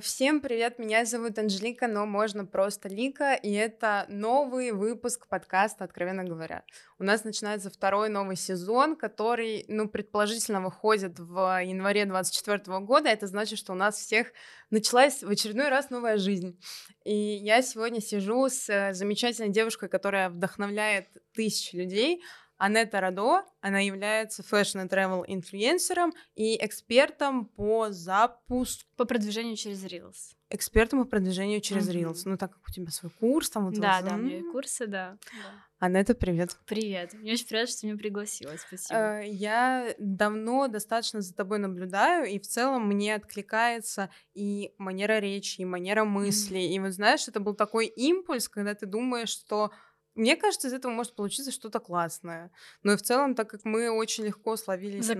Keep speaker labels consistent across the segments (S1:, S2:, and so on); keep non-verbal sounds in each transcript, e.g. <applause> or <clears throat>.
S1: Всем привет, меня зовут Анжелика, но можно просто Лика, и это новый выпуск подкаста «Откровенно говоря». У нас начинается второй новый сезон, который, ну, предположительно, выходит в январе 2024 года. Это значит, что у нас всех началась в очередной раз новая жизнь. И я сегодня сижу с э, замечательной девушкой, которая вдохновляет тысячи людей, Анетта Радо, она является fashion и travel инфлюенсером и экспертом по запуску...
S2: По продвижению через Reels.
S1: Экспертом по продвижению через uh-huh. Reels. Ну, так как у тебя свой курс там... Вот
S2: да, вот, да, у меня курсы, да.
S1: Анетта, привет.
S2: Привет. Мне очень приятно, что меня пригласила. Спасибо.
S1: Э, я давно достаточно за тобой наблюдаю, и в целом мне откликается и манера речи, и манера мысли. Mm-hmm. И вот знаешь, это был такой импульс, когда ты думаешь, что мне кажется, из этого может получиться что-то классное. Но и в целом, так как мы очень легко словились на,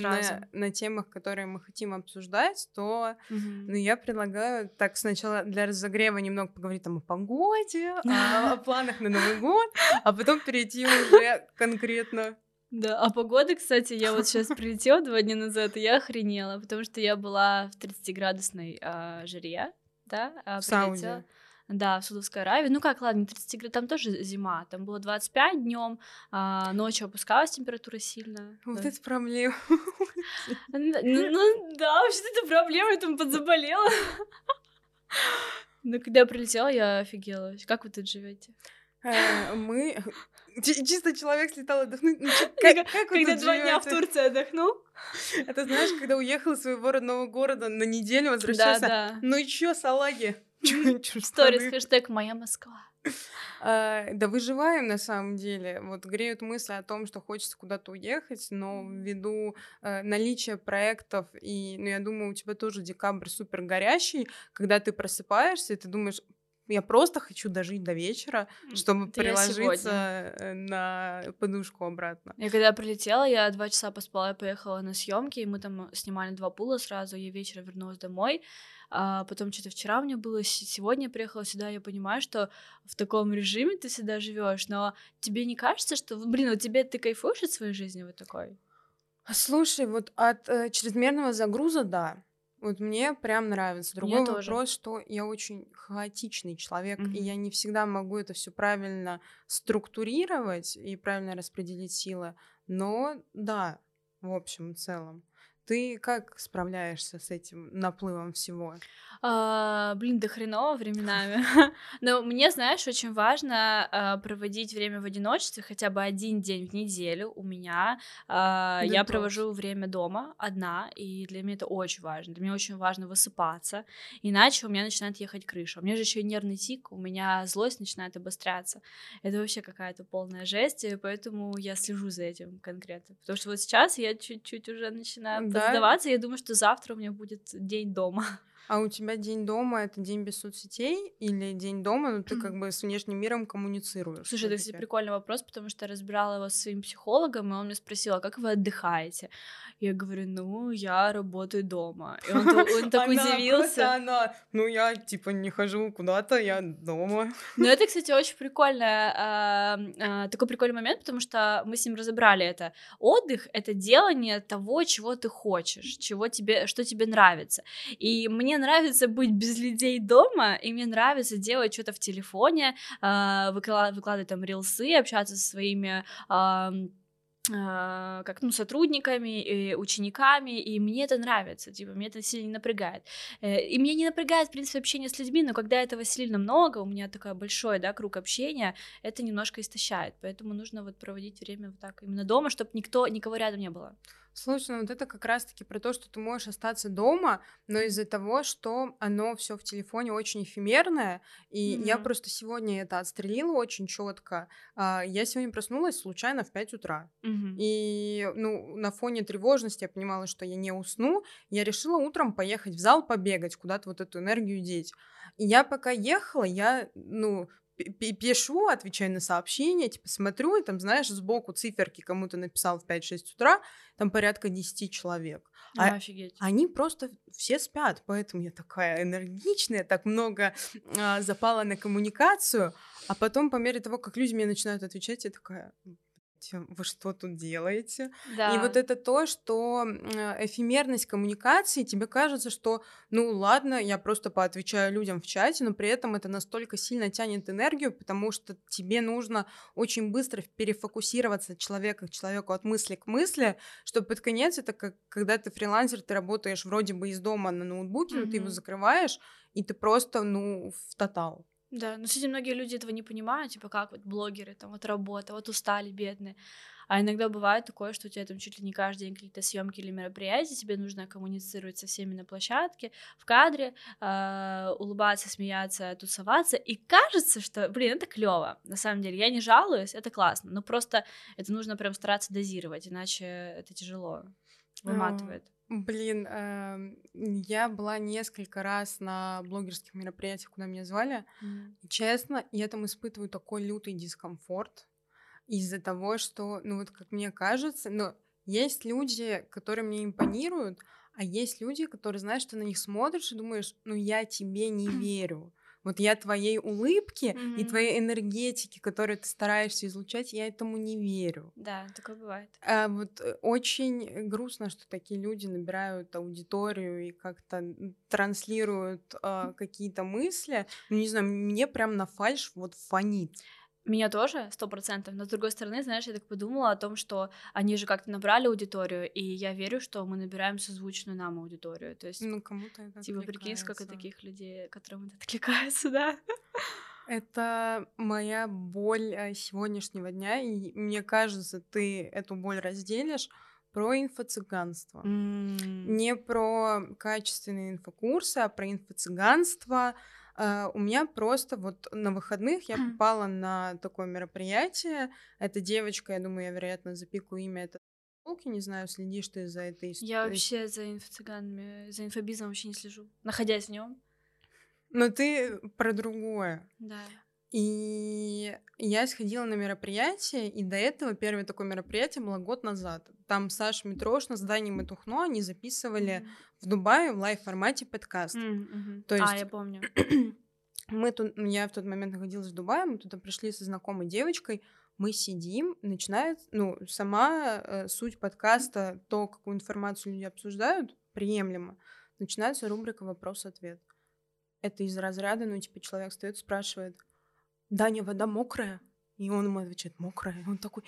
S1: на, на темах, которые мы хотим обсуждать, то угу. ну, я предлагаю так сначала для разогрева немного поговорить там о погоде, <laughs> о, о планах на Новый <laughs> год, а потом перейти уже конкретно
S2: да, а погода, кстати, я вот сейчас прилетела два дня назад, и я охренела, потому что я была в 30-градусной а, жаре, да, а,
S1: в Сауде.
S2: Да, в Саудовской Аравии. Ну как, ладно, 30 градусов, там тоже зима. Там было 25 днем, а ночью опускалась температура сильно.
S1: Вот да. это проблема. <laughs>
S2: Ну, ну да, вообще это проблема, я там подзаболела. Но когда я прилетела, я офигела. Как вы тут живете?
S1: Э, мы <laughs> чисто человек слетал отдохнуть. Ну,
S2: как, как когда два дня в Турции отдохнул?
S1: Это знаешь, когда уехал из своего родного города на неделю, возвращался. Да, да. Ну и чё, салаги?
S2: Сторис, хэштег «Моя Москва».
S1: А, да выживаем на самом деле. Вот греют мысли о том, что хочется куда-то уехать, но ввиду э, наличия проектов, и, ну, я думаю, у тебя тоже декабрь супер горящий, когда ты просыпаешься, и ты думаешь, я просто хочу дожить до вечера, чтобы Это приложиться э, на подушку обратно.
S2: Я когда прилетела, я два часа поспала, я поехала на съемки, и мы там снимали два пула сразу, я вечером вернулась домой, а потом что-то вчера у меня было, сегодня я приехала сюда, я понимаю, что в таком режиме ты всегда живешь, но тебе не кажется, что, блин, вот тебе ты кайфуешь от своей жизни вот такой?
S1: Слушай, вот от э, чрезмерного загруза, да. Вот мне прям нравится. Другой мне вопрос, тоже. что я очень хаотичный человек, mm-hmm. и я не всегда могу это все правильно структурировать и правильно распределить силы. Но да, в общем, в целом. Ты как справляешься с этим наплывом всего?
S2: А, блин, да хреново временами. <laughs> <laughs> Но мне, знаешь, очень важно а, проводить время в одиночестве хотя бы один день в неделю у меня. А, я провожу время дома одна, и для меня это очень важно. Для меня очень важно высыпаться, иначе у меня начинает ехать крыша. У меня же еще и нервный тик, у меня злость начинает обостряться. Это вообще какая-то полная жесть, поэтому я слежу за этим конкретно. Потому что вот сейчас я чуть-чуть уже начинаю да? Подсдаваться, я думаю, что завтра у меня будет день дома.
S1: А у тебя день дома это день без соцсетей или день дома, но ну, ты как бы с внешним миром коммуницируешь?
S2: Слушай, это, кстати, прикольный вопрос, потому что я разбирала его с своим психологом, и он мне спросил, а как вы отдыхаете? Я говорю, ну, я работаю дома. И он, он <laughs> так удивился.
S1: Она, ну, я, типа, не хожу куда-то, я дома. <laughs>
S2: Ну, это, кстати, очень прикольно, а, а, такой прикольный момент, потому что мы с ним разобрали это. Отдых — это делание того, чего ты хочешь, чего тебе, что тебе нравится. И мне нравится быть без людей дома, и мне нравится делать что-то в телефоне, а, выкладывать там рилсы, общаться со своими а, как ну сотрудниками и учениками и мне это нравится типа мне это сильно не напрягает. Э, и меня не напрягает в принципе общение с людьми но когда этого сильно много у меня такой большой да круг общения это немножко истощает поэтому нужно вот проводить время вот так именно дома чтобы никто никого рядом не было
S1: Слушай, ну вот это как раз-таки про то, что ты можешь остаться дома, но из-за того, что оно все в телефоне очень эфемерное, и mm-hmm. я просто сегодня это отстрелила очень четко. А, я сегодня проснулась случайно в 5 утра. Mm-hmm. И ну, на фоне тревожности я понимала, что я не усну. Я решила утром поехать в зал побегать, куда-то вот эту энергию деть. И я пока ехала, я, ну, пишу, отвечаю на сообщения, типа смотрю, и там, знаешь, сбоку циферки кому-то написал в 5-6 утра, там порядка 10 человек.
S2: А, офигеть.
S1: Они просто все спят, поэтому я такая энергичная, так много а, запала на коммуникацию, а потом по мере того, как люди мне начинают отвечать, я такая, вы что тут делаете? Да. И вот это то, что эфемерность коммуникации, тебе кажется, что, ну ладно, я просто поотвечаю людям в чате, но при этом это настолько сильно тянет энергию, потому что тебе нужно очень быстро перефокусироваться от человека к человеку, от мысли к мысли, чтобы под конец это как когда ты фрилансер, ты работаешь вроде бы из дома на ноутбуке, mm-hmm. но ты его закрываешь, и ты просто, ну, в тотал.
S2: Да, но, кстати, многие люди этого не понимают, типа как вот блогеры, там вот работа, вот устали, бедные. А иногда бывает такое, что у тебя там чуть ли не каждый день какие-то съемки или мероприятия, тебе нужно коммуницировать со всеми на площадке, в кадре, э, улыбаться, смеяться, тусоваться. И кажется, что, блин, это клево. На самом деле, я не жалуюсь, это классно. Но просто это нужно прям стараться дозировать, иначе это тяжело, выматывает.
S1: Блин, э, я была несколько раз на блогерских мероприятиях, куда меня звали. Mm. Честно, я там испытываю такой лютый дискомфорт из-за того, что, ну вот как мне кажется, но есть люди, которые мне импонируют, а есть люди, которые, знаешь, ты на них смотришь и думаешь, ну я тебе не верю. Вот я твоей улыбки mm-hmm. и твоей энергетики, которую ты стараешься излучать, я этому не верю.
S2: Да, такое бывает.
S1: А вот э, очень грустно, что такие люди набирают аудиторию и как-то транслируют а, какие-то мысли. Ну, не знаю, мне прям на фальш вот фонит.
S2: Меня тоже, сто процентов. Но с другой стороны, знаешь, я так подумала о том, что они же как-то набрали аудиторию, и я верю, что мы набираем созвучную нам аудиторию. То есть,
S1: ну, кому-то это
S2: Типа, прикинь, сколько таких людей, которым это откликается, <laughs> да?
S1: Это моя боль э, сегодняшнего дня, и мне кажется, ты эту боль разделишь про инфо-цыганство. Mm. Не про качественные инфокурсы, а про инфо-цыганство, у меня просто вот на выходных я попала на такое мероприятие. Эта девочка, я думаю, я, вероятно, запику имя, это не знаю, следишь ты за этой
S2: историей. Я вообще за инфо-цыганами, за инфобизом вообще не слежу, находясь в нем.
S1: Но ты про другое.
S2: Да.
S1: И я сходила на мероприятие, и до этого первое такое мероприятие было год назад. Там Саша Митрошна с Даней Матухно, они записывали mm-hmm. в Дубае в лайв-формате подкаст.
S2: Mm-hmm. То есть... А, я помню. <clears throat>
S1: мы тут, я в тот момент находилась в Дубае, мы туда пришли со знакомой девочкой, мы сидим, начинает, ну, сама э, суть подкаста, то, какую информацию люди обсуждают, приемлемо, начинается рубрика «Вопрос-ответ». Это из разряда, ну, типа, человек стоит, спрашивает – Даня, вода мокрая? И он ему отвечает, мокрая. И он такой,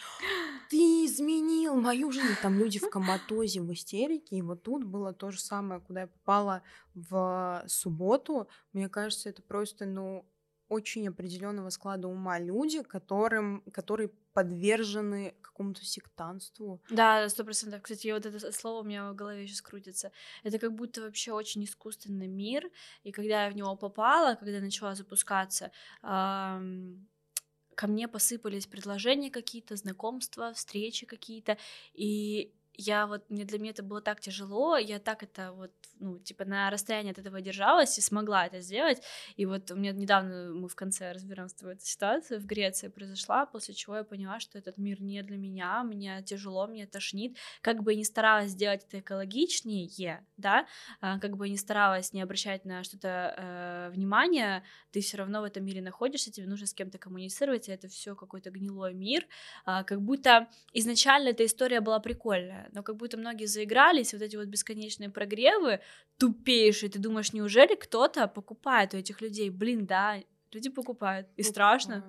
S1: ты изменил мою жизнь. Там люди в коматозе, в истерике. И вот тут было то же самое, куда я попала в субботу. Мне кажется, это просто, ну, очень определенного склада ума люди, которым, которые подвержены какому-то сектанству.
S2: Да, сто процентов. Кстати, вот это слово у меня в голове сейчас крутится. Это как будто вообще очень искусственный мир, и когда я в него попала, когда начала запускаться, эм, ко мне посыпались предложения какие-то, знакомства, встречи какие-то, и я вот, мне для меня это было так тяжело, я так это вот, ну, типа на расстоянии от этого держалась и смогла это сделать, и вот у меня недавно, мы в конце разбираем с тобой эту ситуацию, в Греции произошла, после чего я поняла, что этот мир не для меня, мне тяжело, мне тошнит, как бы я ни старалась сделать это экологичнее, да, а, как бы я ни старалась не обращать на что-то э, внимание, ты все равно в этом мире находишься, тебе нужно с кем-то коммуницировать, и это все какой-то гнилой мир, э, как будто изначально эта история была прикольная, но как будто многие заигрались, вот эти вот бесконечные прогревы, тупейшие, ты думаешь, неужели кто-то покупает у этих людей? Блин, да, люди покупают, и страшно,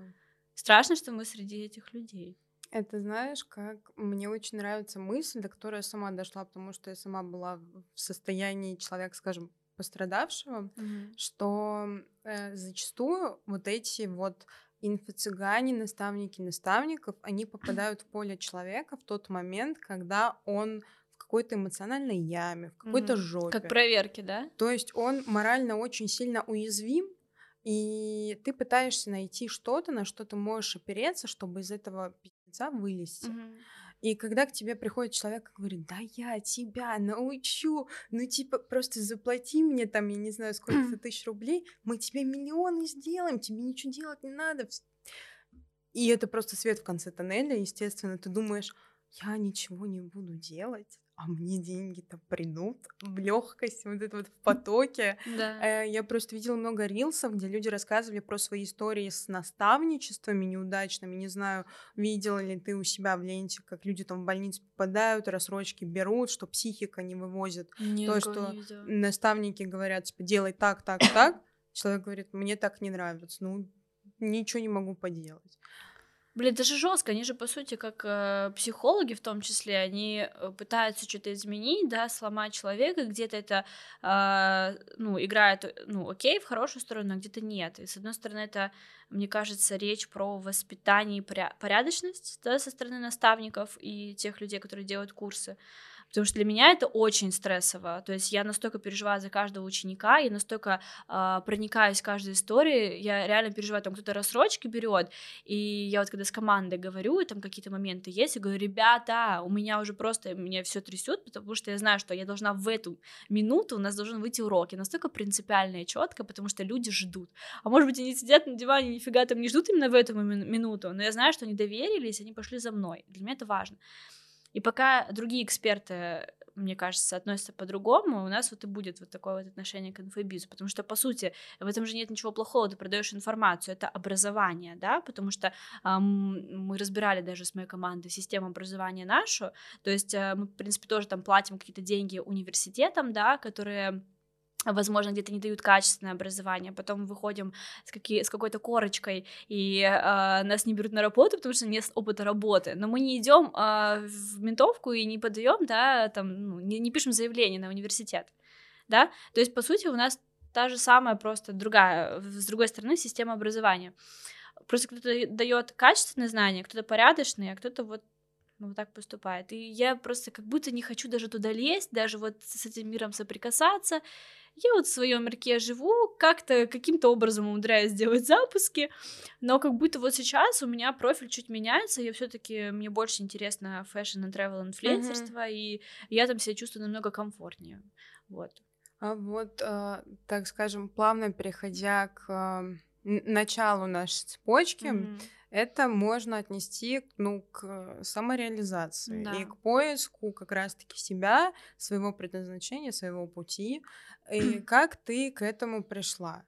S2: страшно, что мы среди этих людей.
S1: Это знаешь, как мне очень нравится мысль, до которой я сама дошла, потому что я сама была в состоянии человека, скажем, пострадавшего, mm-hmm. что э, зачастую вот эти вот инфо-цыгане, наставники наставников, они попадают в поле человека в тот момент, когда он в какой-то эмоциональной яме, в какой-то mm-hmm. жопе.
S2: Как проверки, да?
S1: То есть он морально очень сильно уязвим, и ты пытаешься найти что-то, на что ты можешь опереться, чтобы из этого пиздеца вылезти. Mm-hmm. И когда к тебе приходит человек и говорит, да я тебя научу, ну типа просто заплати мне там, я не знаю, сколько тысяч рублей, мы тебе миллионы сделаем, тебе ничего делать не надо. И это просто свет в конце тоннеля, естественно, ты думаешь, я ничего не буду делать, а мне деньги-то придут в легкость, вот это вот в потоке. Да. Э, я просто видела много рилсов, где люди рассказывали про свои истории с наставничествами неудачными. Не знаю, видела ли ты у себя в ленте, как люди там в больницу попадают, рассрочки берут, что психика не вывозит. Нет, То, что не наставники говорят, типа, делай так, так, так. Человек говорит, мне так не нравится. Ну, ничего не могу поделать.
S2: Блин, это же жестко. Они же, по сути, как э, психологи в том числе, они э, пытаются что-то изменить, да, сломать человека, где-то это, э, ну, играет, ну, окей, в хорошую сторону, а где-то нет. И, с одной стороны, это, мне кажется, речь про воспитание и порядочность, да, со стороны наставников и тех людей, которые делают курсы. Потому что для меня это очень стрессово. То есть я настолько переживаю за каждого ученика, я настолько э, проникаюсь каждой историей, я реально переживаю, там кто-то рассрочки берет, и я вот когда с командой говорю, и там какие-то моменты есть, я говорю, ребята, у меня уже просто, меня все трясет, потому что я знаю, что я должна в эту минуту, у нас должен выйти урок, и настолько принципиально и четко, потому что люди ждут. А может быть, они сидят на диване, нифига там не ждут именно в эту минуту, но я знаю, что они доверились, они пошли за мной. Для меня это важно. И пока другие эксперты, мне кажется, относятся по-другому, у нас вот и будет вот такое вот отношение к инфобизу, потому что, по сути, в этом же нет ничего плохого, ты продаешь информацию, это образование, да, потому что эм, мы разбирали даже с моей командой систему образования нашу, то есть э, мы, в принципе, тоже там платим какие-то деньги университетам, да, которые возможно, где-то не дают качественное образование, потом выходим с, какие, с какой-то корочкой, и э, нас не берут на работу, потому что нет опыта работы, но мы не идем э, в ментовку и не подаем, да, там, ну, не, не пишем заявление на университет, да, то есть, по сути, у нас та же самая, просто другая, с другой стороны, система образования. Просто кто-то дает качественные знания, кто-то порядочный, а кто-то вот ну, вот так поступает. И я просто как будто не хочу даже туда лезть, даже вот с этим миром соприкасаться. Я вот в своем мирке живу, как-то каким-то образом умудряюсь делать запуски, но как будто вот сейчас у меня профиль чуть меняется, я все-таки мне больше интересно fashion и travel инфлюенсерство, mm-hmm. и я там себя чувствую намного комфортнее. Вот.
S1: А вот, э, так скажем, плавно переходя к началу нашей цепочки, mm-hmm это можно отнести ну, к самореализации да. и к поиску как раз-таки себя, своего предназначения, своего пути. И <clears throat> как ты к этому пришла?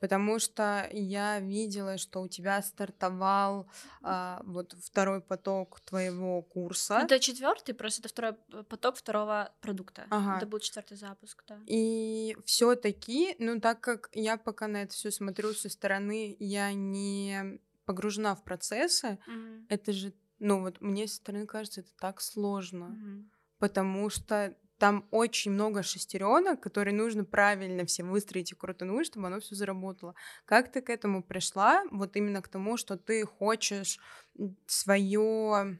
S1: Потому что я видела, что у тебя стартовал а, вот второй поток твоего курса.
S2: Это четвертый, просто это второй поток второго продукта. Ага. Это был четвертый запуск, да.
S1: И все-таки, ну так как я пока на это все смотрю со стороны, я не погружена в процессы, mm-hmm. это же, ну вот мне со стороны кажется, это так сложно, mm-hmm. потому что там очень много шестеренок, которые нужно правильно все выстроить и крутануть, чтобы оно все заработало. Как ты к этому пришла? Вот именно к тому, что ты хочешь свое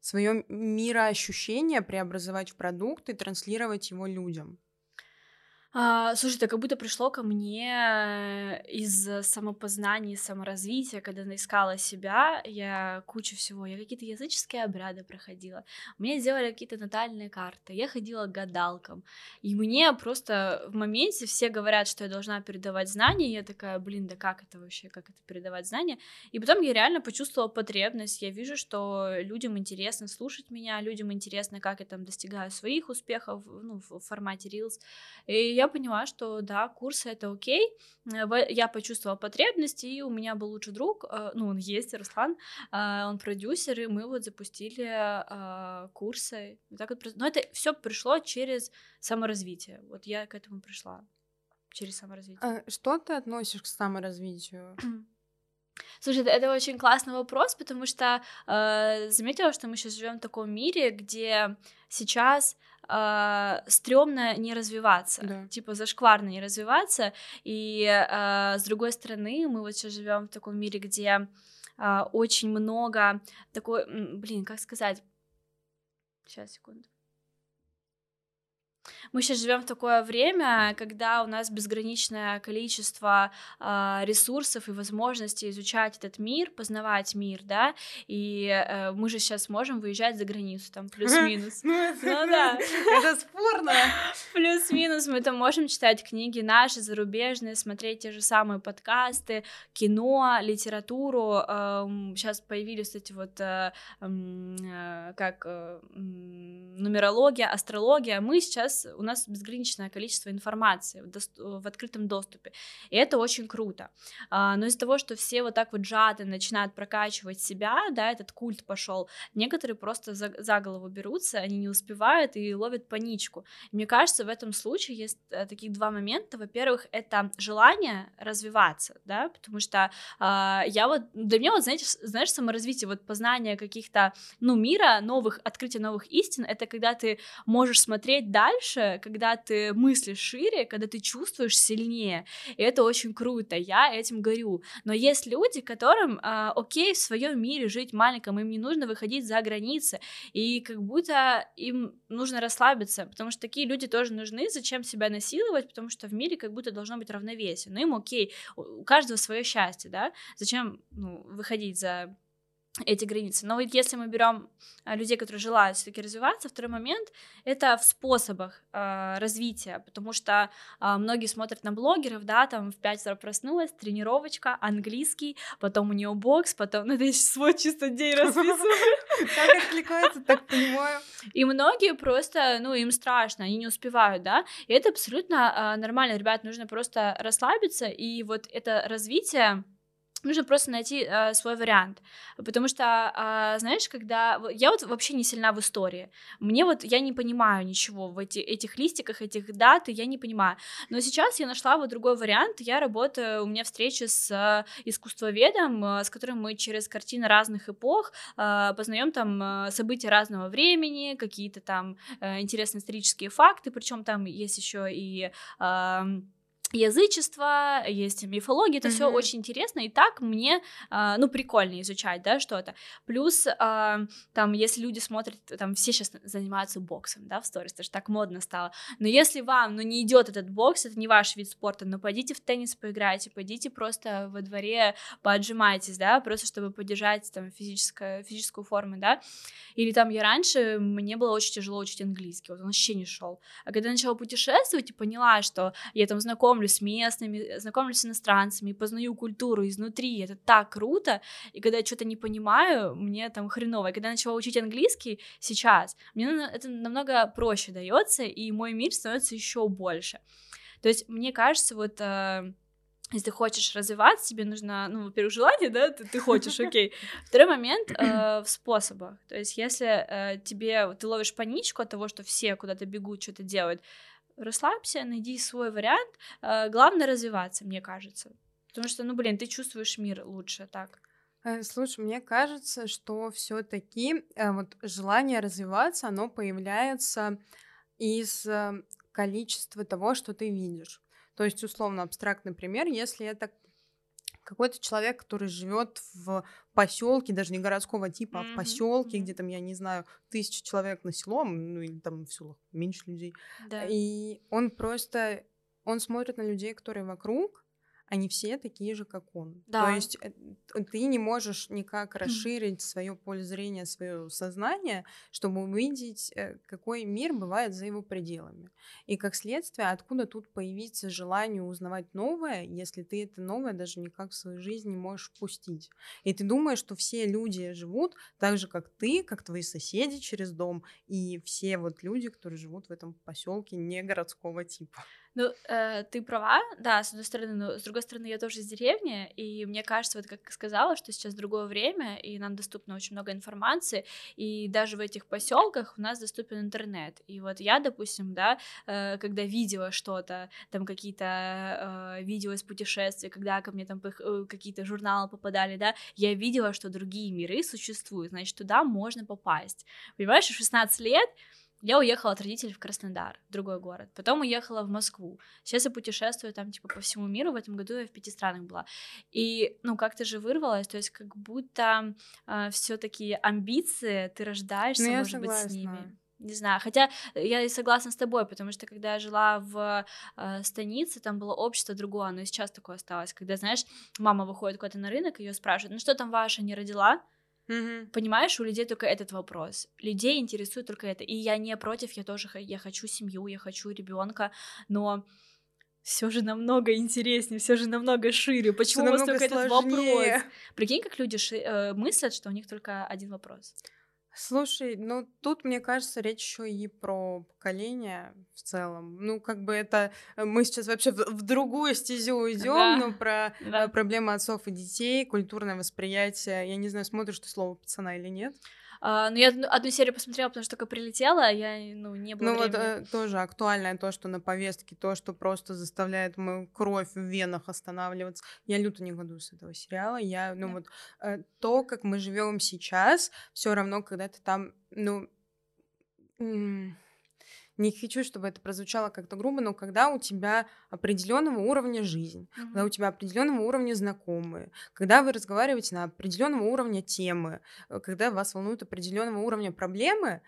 S1: свое мироощущение преобразовать в продукт и транслировать его людям.
S2: А, слушай, это как будто пришло ко мне из самопознания, саморазвития, когда искала себя, я кучу всего, я какие-то языческие обряды проходила, мне сделали какие-то натальные карты, я ходила к гадалкам, и мне просто в моменте все говорят, что я должна передавать знания, и я такая, блин, да как это вообще, как это передавать знания, и потом я реально почувствовала потребность, я вижу, что людям интересно слушать меня, людям интересно, как я там достигаю своих успехов, ну, в формате Reels, и я я поняла, что да, курсы это окей, э, я почувствовала потребность, и у меня был лучший друг, э, ну, он есть, Руслан, э, он продюсер, и мы вот запустили курсы. Так вот, но это все пришло через саморазвитие. Вот я к этому пришла через саморазвитие.
S1: А что ты относишь к саморазвитию?
S2: Слушай, это очень классный вопрос, потому что э, заметила, что мы сейчас живем в таком мире, где сейчас э, стрёмно не развиваться, да. типа зашкварно не развиваться, и э, с другой стороны мы вот сейчас живем в таком мире, где э, очень много такой, блин, как сказать, сейчас секунду. Мы сейчас живем в такое время, когда у нас безграничное количество э, ресурсов и возможностей изучать этот мир, познавать мир, да, и э, мы же сейчас можем выезжать за границу, там плюс-минус. <laughs>
S1: Ну, ну да. Это спорно. <laughs>
S2: Плюс-минус мы там можем читать книги наши, зарубежные, смотреть те же самые подкасты, кино, литературу. Сейчас эм, появились эти вот э, э, как нумерология, астрология. Мы сейчас, у нас безграничное количество информации в открытом доступе. И это очень круто. А, но из-за того, что все вот так вот жады начинают прокачивать себя, да, этот культ пошел, некоторые просто за, за голову берутся, они не успевают и ловят паничку. Мне кажется, в этом случае есть э, таких два момента. Во-первых, это желание развиваться, да, потому что э, я вот, для меня вот, знаете, знаешь, саморазвитие, вот познание каких-то, ну, мира, новых, открытие новых истин, это когда ты можешь смотреть дальше, когда ты мыслишь шире, когда ты чувствуешь сильнее, и это очень круто, я этим горю. Но есть люди, которым, э, окей, в своем мире жить маленьком, им не нужно выходить за границы, и как будто им нужно расслабиться, потому что такие люди тоже нужны, зачем себя насиловать, потому что в мире как будто должно быть равновесие. Ну им окей, у каждого свое счастье, да, зачем ну, выходить за эти границы. Но вот если мы берем а, людей, которые желают все-таки развиваться, второй момент это в способах э, развития, потому что э, многие смотрят на блогеров, да, там в 5 утра проснулась, тренировочка, английский, потом у нее бокс, потом, <laughs> ну, это свой чисто день расписываю. <laughs>
S1: Как откликается, так понимаю.
S2: И многие просто, ну, им страшно, они не успевают, да, и это абсолютно нормально, ребят, нужно просто расслабиться, и вот это развитие, нужно просто найти э, свой вариант, потому что, э, знаешь, когда я вот вообще не сильна в истории, мне вот я не понимаю ничего в эти, этих листиках, этих дат, я не понимаю, но сейчас я нашла вот другой вариант, я работаю, у меня встречи с э, искусствоведом, э, с которым мы через картины разных эпох э, познаем там э, события разного времени, какие-то там э, интересные исторические факты, причем там есть еще и э, язычество, есть мифология, это mm-hmm. все очень интересно, и так мне, э, ну, прикольно изучать, да, что-то. Плюс, э, там, если люди смотрят, там, все сейчас занимаются боксом, да, в сторис, это же так модно стало, но если вам, ну, не идет этот бокс, это не ваш вид спорта, ну, пойдите в теннис поиграйте, пойдите просто во дворе поотжимайтесь, да, просто чтобы поддержать, там, физическое, физическую форму, да, или там я раньше, мне было очень тяжело учить английский, вот он вообще не шел, а когда я начала путешествовать и поняла, что я там знакомлюсь знакомлюсь с местными, знакомлюсь с иностранцами, познаю культуру изнутри, это так круто, и когда я что-то не понимаю, мне там хреново, и когда я начала учить английский сейчас, мне это намного проще дается, и мой мир становится еще больше. То есть, мне кажется, вот э, если ты хочешь развиваться, тебе нужно, ну, во-первых, желание, да, ты, ты хочешь, <laughs> окей. Второй момент э, в способах. То есть, если э, тебе ты ловишь паничку от того, что все куда-то бегут, что-то делают, расслабься, найди свой вариант. Э, главное развиваться, мне кажется. Потому что, ну, блин, ты чувствуешь мир лучше так.
S1: Э, слушай, мне кажется, что все-таки э, вот желание развиваться, оно появляется из количества того, что ты видишь. То есть, условно, абстрактный пример, если это какой-то человек, который живет в поселке, даже не городского типа, mm-hmm. а в поселке, mm-hmm. где там, я не знаю, тысяча человек на село, ну или там в селах меньше людей. Да. И он просто, он смотрит на людей, которые вокруг, они все такие же, как он. Да. То есть э, ты не можешь никак расширить свое поле зрения, свое сознание, чтобы увидеть, э, какой мир бывает за его пределами. И как следствие, откуда тут появится желание узнавать новое, если ты это новое даже никак в свою жизнь не можешь пустить. И ты думаешь, что все люди живут так же, как ты, как твои соседи через дом, и все вот люди, которые живут в этом поселке не городского типа.
S2: Ну, э, ты права, да, с одной стороны, но с другой стороны, я тоже из деревни, и мне кажется, вот как сказала, что сейчас другое время, и нам доступно очень много информации, и даже в этих поселках у нас доступен интернет. И вот я, допустим, да, э, когда видела что-то, там какие-то э, видео из путешествий, когда ко мне там э, какие-то журналы попадали, да, я видела, что другие миры существуют, значит, туда можно попасть. Понимаешь, в 16 лет я уехала от родителей в Краснодар, в другой город. Потом уехала в Москву. Сейчас я путешествую там, типа, по всему миру. В этом году я в пяти странах была. И, ну, как-то же вырвалась. То есть, как будто э, все таки амбиции ты рождаешься, ну, может согласна. быть, с ними. не знаю. Хотя я согласна с тобой, потому что когда я жила в э, станице, там было общество другое, оно и сейчас такое осталось. Когда, знаешь, мама выходит куда-то на рынок, ее спрашивают, ну что там ваша не родила?
S1: Мгм.
S2: Понимаешь, у людей только этот вопрос. Людей интересует только это. И я не против, я тоже я хочу семью, я хочу ребенка, но все же намного интереснее, все же намного шире. Почему у вас только этот вопрос?
S1: сложнее.
S2: Прикинь, как люди ши- э, мыслят, что у них только один вопрос.
S1: Слушай, ну тут, мне кажется, речь еще и про поколение в целом. Ну, как бы это э, мы сейчас вообще в, в другую стезю уйдем,
S2: Да,
S1: но про <laughs>
S2: да.
S1: э, проблемы отцов и детей, культурное восприятие. Я не знаю, смотришь ты слово пацана или нет.
S2: А, ну, я одну, серию посмотрела, потому что только прилетела, а я, ну, не было
S1: Ну вот
S2: времени.
S1: э, тоже актуальное то, что на повестке, то, что просто заставляет мою кровь в венах останавливаться. Я люто негодую с этого сериала. Я, ну
S2: Да.
S1: вот э, то, как мы живем сейчас, все равно, когда ты там, ну м, не хочу, чтобы это прозвучало как-то грубо, но когда у тебя определенного уровня жизнь, когда у тебя определенного уровня знакомые, когда вы разговариваете на определенного уровня темы, э, когда вас волнуют определенного уровня проблемы,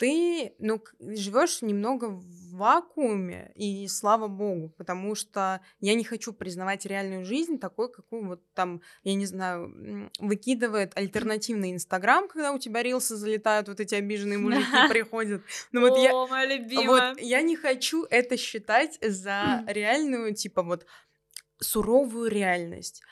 S1: ты, ну, живешь немного в вакууме, и слава богу, потому что я не хочу признавать реальную жизнь такой, какую вот там, я не знаю, выкидывает альтернативный Инстаграм, когда у тебя рилсы залетают, вот эти обиженные мужики <laughs> приходят. Ну вот я,
S2: моя любимая.
S1: вот я не хочу это считать за реальную, типа вот суровую реальность.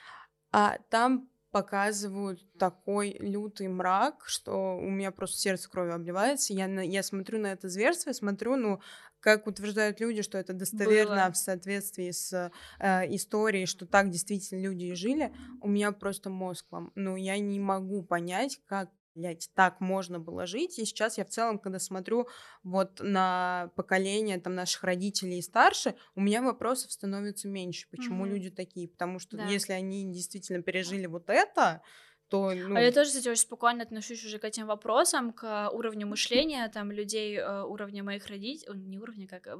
S1: А там показывают такой лютый мрак, что у меня просто сердце кровью обливается. Я, на- я смотрю на это зверство, я смотрю, ну, как утверждают люди, что это достоверно
S2: Было.
S1: в соответствии с э, историей, что так действительно люди и жили, у меня просто мозг вам. Ну, я не могу понять, как блядь, так можно было жить. И сейчас я в целом, когда смотрю вот на поколение там наших родителей и старше, у меня вопросов становится меньше. Почему
S2: Мгм.
S1: люди такие? Потому что
S2: Да.
S1: если они действительно пережили вот это, то, ну,
S2: А я тоже, кстати, очень спокойно отношусь уже к этим вопросам, к уровню мышления там людей, э, уровня моих родителей, не уровня, как э,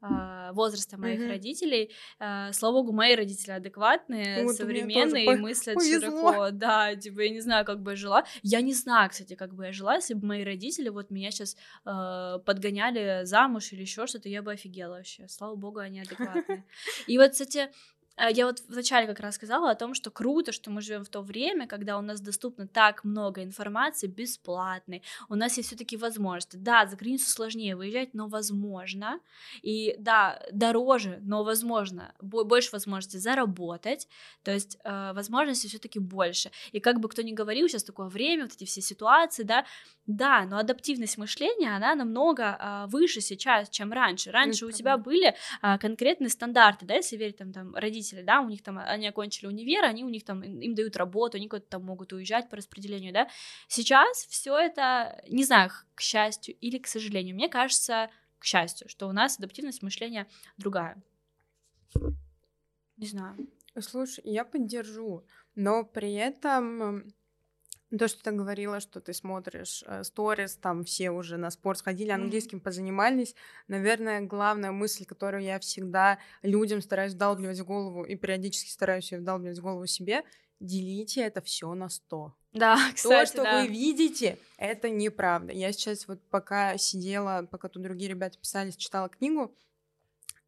S2: возраста моих
S1: Мгм.
S2: родителей. Э, Слава богу, мои родители адекватные,
S1: Вот
S2: современные и мыслят
S1: повезло.
S2: широко. Да, типа, я не знаю, как бы я жила. Я не знаю, кстати, как бы я жила, если бы мои родители вот меня сейчас подгоняли замуж или еще что-то, я бы офигела вообще. Слава богу, они адекватные. И вот, кстати, а, Я вот вначале как раз сказала о том, что круто, что мы живем в то время, когда у нас доступно так много информации бесплатной, у нас есть все-таки возможности. Да, за границу сложнее выезжать, но возможно. И да, дороже, но возможно. Бо- Больше возможностей заработать. То есть э, возможностей все-таки больше. И как бы кто ни говорил, сейчас такое время, вот эти все ситуации, да, да, но адаптивность мышления, она намного а, выше сейчас, чем раньше. Раньше у
S1: Это
S2: тебя
S1: правда.
S2: были а, конкретные стандарты, да, если верить там, там родители, да, у них там, они окончили универ, они у них там, им дают работу, они куда-то там могут уезжать по распределению, да. Сейчас все это, не знаю, к счастью или к сожалению, мне кажется, к счастью, что у нас адаптивность мышления другая. Не знаю.
S1: Слушай, я поддержу, но при этом то, что ты говорила, что ты смотришь э, сторис, там все уже на спорт сходили, английским позанимались. Наверное, главная мысль, которую я всегда людям стараюсь вдалбливать в голову и периодически стараюсь ее вдалбливать в голову себе, делите это все на 100.
S2: Да, <laughs>
S1: То,
S2: кстати,
S1: что
S2: да.
S1: вы видите, это неправда. Я сейчас вот пока сидела, пока тут другие ребята писались, читала книгу,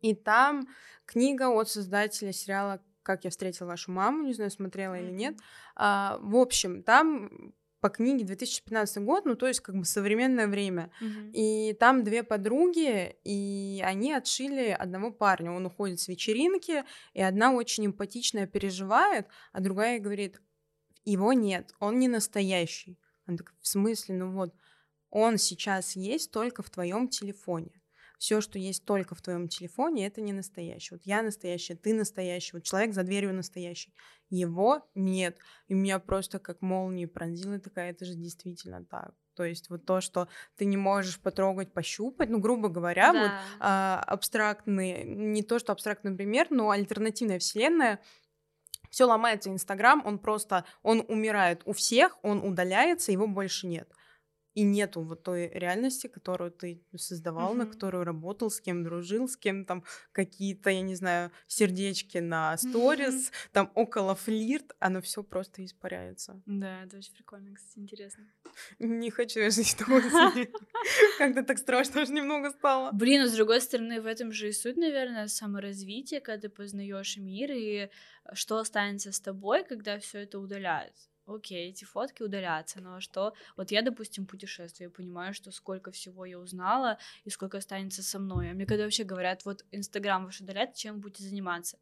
S1: и там книга от создателя сериала «Как я встретила вашу маму», не знаю, смотрела или нет. А, в общем, там по книге 2015 год, ну то есть как бы современное время.
S2: Мгм.
S1: И там две подруги, и они отшили одного парня. Он уходит с вечеринки, и одна очень эмпатичная переживает, а другая говорит, его нет, он не настоящий. Она такая, в смысле, ну вот, он сейчас есть только в твоем телефоне. Все, что есть только в твоем телефоне, это не настоящий. Вот я настоящая, ты настоящий, вот человек за дверью настоящий. Его нет. И меня просто как молнией пронзила такая, это же действительно так. То есть вот то, что ты не можешь потрогать, пощупать, ну, грубо говоря, вот
S2: Да.
S1: а, абстрактный, не то, что абстрактный пример, но альтернативная вселенная, все ломается, Инстаграм, он просто, он умирает у всех, он удаляется, его больше нет. И нету вот той реальности, которую ты создавал, mm-hmm. на которую работал, с кем дружил, с кем там какие-то, я не знаю, сердечки на сторис, mm-hmm. там около флирт, оно все просто испаряется.
S2: Да, это очень прикольно, кстати, интересно.
S1: Не хочу я жить такой <laughs> Как-то так страшно аж немного стало.
S2: Блин, но с другой стороны, в этом же и суть, наверное, саморазвитие, когда ты познаешь мир и что останется с тобой, когда все это удаляется окей, эти фотки удалятся, но что, вот я, допустим, путешествую, я понимаю, что сколько всего я узнала и сколько останется со мной, а мне когда вообще говорят, вот Инстаграм ваш удаляет, чем будете заниматься?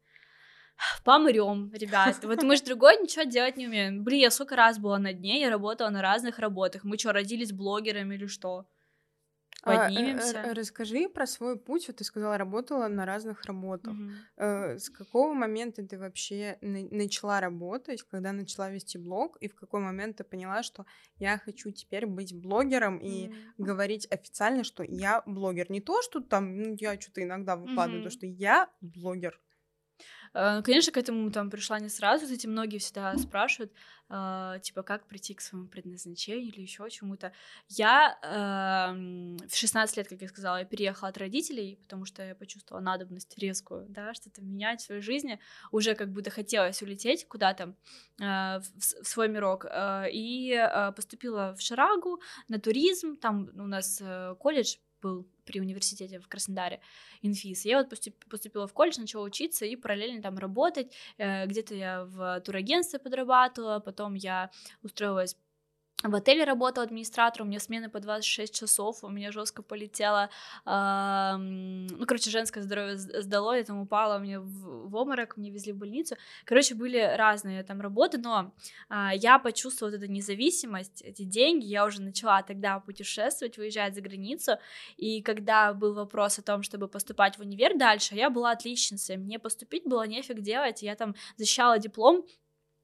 S2: <sighs> Помрем, ребят. Вот мы же другой ничего делать не умеем. Блин, я сколько раз была на дне, я работала на разных работах. Мы что, родились блогерами или что?
S1: Поднимемся. А, расскажи про свой путь. Вот ты сказала, работала на разных работах. Угу. С какого момента ты вообще начала работать, когда начала вести блог, и в какой момент ты поняла, что я хочу теперь быть блогером и угу. говорить официально, что я блогер. Не то, что там ну, я что-то иногда выкладываю, угу. то, что я блогер.
S2: Э, конечно, к этому там пришла не сразу. Эти многие всегда спрашивают, э, типа, как прийти к своему предназначению или еще чему-то. Я э, в 16 лет, как я сказала, я переехала от родителей, потому что я почувствовала надобность резкую, да, что-то менять в своей жизни. Уже как будто хотелось улететь куда-то э, в, свой мирок. И поступила в Шарагу на туризм. Там у нас колледж был при университете в Краснодаре, инфиз. Я вот поступила в колледж, начала учиться и параллельно там работать. Э, где-то я в турагентстве подрабатывала, потом я устроилась в отеле работала администратором, у меня смены по 26 часов, у меня жестко полетело, э, ну, короче, женское здоровье сдало, я там упала, мне в, в обморок, мне везли в больницу, короче, были разные там работы, но э, я почувствовала вот эту независимость, эти деньги, я уже начала тогда путешествовать, выезжать за границу, и когда был вопрос о том, чтобы поступать в универ дальше, я была отличницей, мне поступить было нефиг делать, я там защищала диплом,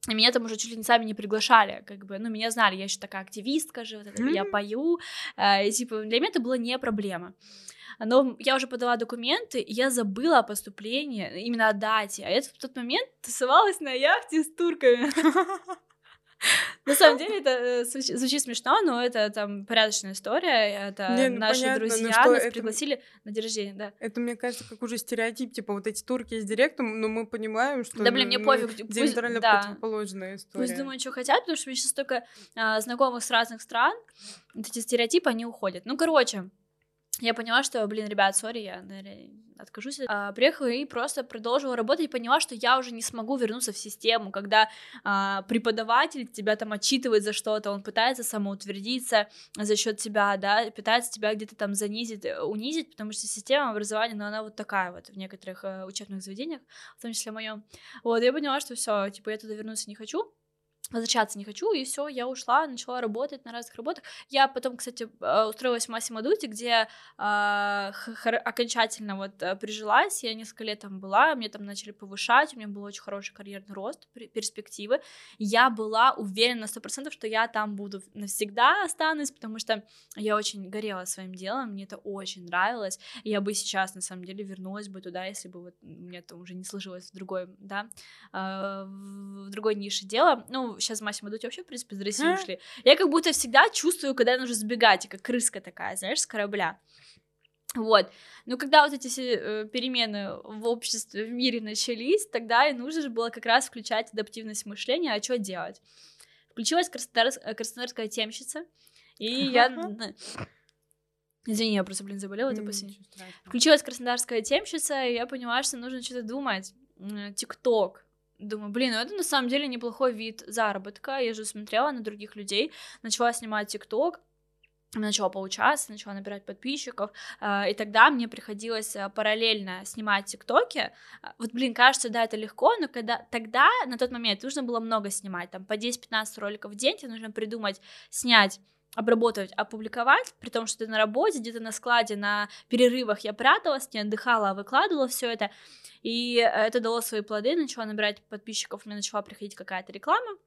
S2: и меня там уже чуть ли не сами не приглашали, как бы, ну, меня знали, я еще такая активистка же, вот это, mm-hmm. я пою, э, и, типа, для меня это было не проблема. Но я уже подала документы, и я забыла о поступлении, именно о дате, а я в тот момент тусовалась на яхте с турками. <laughs> На самом деле это э, звучит смешно, но это там порядочная история. Это Не, ну, наши понятно, друзья нас это... пригласили на день рождения, да.
S1: Это, мне кажется, как уже стереотип, типа вот эти турки с директом, но мы понимаем, что
S2: Да, блин, мне пофиг.
S1: Диаметрально да. противоположная история.
S2: Пусть думают, что хотят, потому что у меня сейчас столько а, знакомых с разных стран, вот эти стереотипы, они уходят. Ну, короче, я поняла, что, блин, ребят, сори, я, наверное, откажусь. А, приехала и просто продолжила работать и поняла, что я уже не смогу вернуться в систему, когда а, преподаватель тебя там отчитывает за что-то, он пытается самоутвердиться за счет тебя, да, пытается тебя где-то там занизить, э, унизить, потому что система образования, ну, она вот такая вот в некоторых э, учебных заведениях, в том числе моем. Вот, я поняла, что все, типа, я туда вернуться не хочу, возвращаться не хочу, и все, я ушла, начала работать на разных работах. Я потом, кстати, э, устроилась в Массимо Дути, где э, окончательно вот э, прижилась, я несколько лет там была, мне там начали повышать, у меня был очень хороший карьерный рост, перспективы. Я была уверена на сто процентов, что я там буду навсегда останусь, потому что я очень горела своим делом, мне это очень нравилось, я бы сейчас, на самом деле, вернулась бы туда, если бы вот мне это уже не сложилось в другой, да, э, в другой нише дела. Ну, сейчас Массимо Дути вообще, в принципе, из России а? ушли. Я как будто всегда чувствую, когда нужно сбегать, как крыска такая, знаешь, с корабля. Вот. Но когда вот эти э, перемены в обществе, в мире начались, тогда и нужно же было как раз включать адаптивность мышления, а что делать? Включилась Краснодар... Э, краснодарская темщица, и я... Извини, я просто, блин, заболела, это последнее. Включилась краснодарская темщица, и я поняла, что нужно что-то думать. ТикТок. Думаю, блин, ну это на самом деле неплохой вид заработка. Я же смотрела на других людей, начала снимать ТикТок, начала получаться, начала набирать подписчиков, э, и тогда мне приходилось э, параллельно снимать тиктоки. Вот, блин, кажется, да, это легко, но когда тогда, на тот момент, нужно было много снимать, там, по 10-15 роликов в день, тебе нужно придумать, снять обработать, опубликовать, при том, что ты на работе, где-то на складе, на перерывах я пряталась, не отдыхала, а выкладывала все это, и это дало свои плоды, начала набирать подписчиков, мне начала приходить какая-то реклама,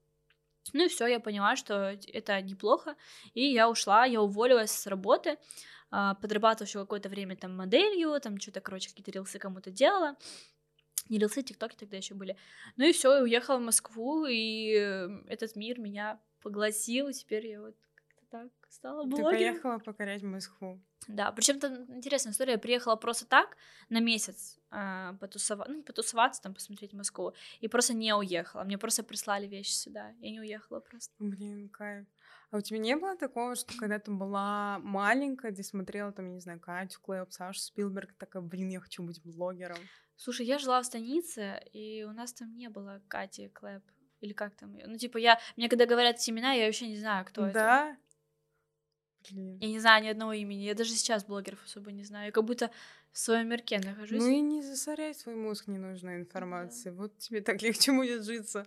S2: ну и все, я поняла, что это неплохо, и я ушла, я уволилась с работы, а, подрабатывала еще какое-то время там моделью, там что-то, короче, какие-то рилсы кому-то делала, не рилсы, тиктоки тогда еще были. Ну и все, уехала в Москву, и этот мир меня поглотил, и теперь я вот так стала блогером. Ты
S1: поехала покорять Москву.
S2: Да, причем там интересная история. Я приехала просто так на месяц э, потусова... ну, потусоваться, там, посмотреть Москву, и просто не уехала. Мне просто прислали вещи сюда. Я не уехала просто.
S1: Блин, кайф. А у тебя не было такого, что когда ты была маленькая, ты смотрела там, не знаю, Катю Клэп, Сашу Спилберг, такая, блин, я хочу быть блогером?
S2: Слушай, я жила в станице, и у нас там не было Кати Клэп. Или как там ее? Ну, типа, я... Мне когда говорят семена, я вообще не знаю, кто да? это. Да? Блин. Я не знаю ни одного имени. Я даже сейчас блогеров особо не знаю. Я как будто в своем мирке нахожусь.
S1: Ну и не засоряй свой мозг ненужной информацией. Да. Вот тебе так <laughs> легче будет житься.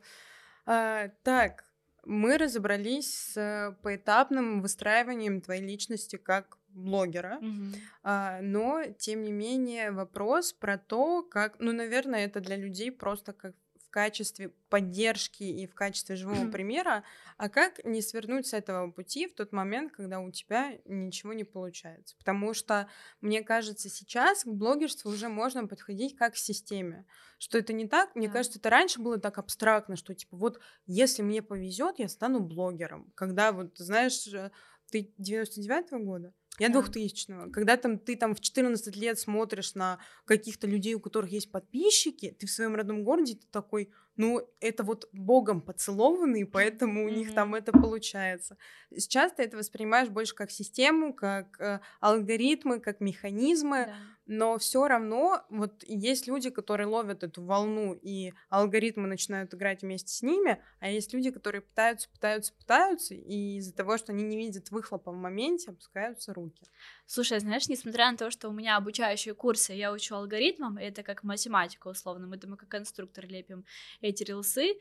S1: А, так, мы разобрались с поэтапным выстраиванием твоей личности как блогера, mm-hmm. а, но тем не менее вопрос про то, как, ну, наверное, это для людей просто как в качестве поддержки и в качестве живого примера, а как не свернуть с этого пути в тот момент, когда у тебя ничего не получается. Потому что, мне кажется, сейчас к блогерству уже можно подходить как к системе. Что это не так, мне да. кажется, это раньше было так абстрактно, что типа вот если мне повезет, я стану блогером. Когда вот, знаешь, э, ты 99-го года? Я. 2000-го. Когда там ты там в 14 лет смотришь на каких-то людей, у которых есть подписчики, ты в своем родном городе, ты такой, ну, это вот богом поцелованный, поэтому mm-hmm. у них там это получается. Сейчас ты это воспринимаешь больше как систему, как э, алгоритмы, как механизмы, да. но все равно вот есть люди, которые ловят эту волну, и алгоритмы начинают играть вместе с ними, а есть люди, которые пытаются, пытаются, пытаются, и из-за того, что они не видят выхлопа в моменте, опускаются руки.
S2: Слушай, знаешь, несмотря на то, что у меня обучающие курсы, я учу алгоритмам, это как математика условно, мы там как конструктор лепим эти рилсы,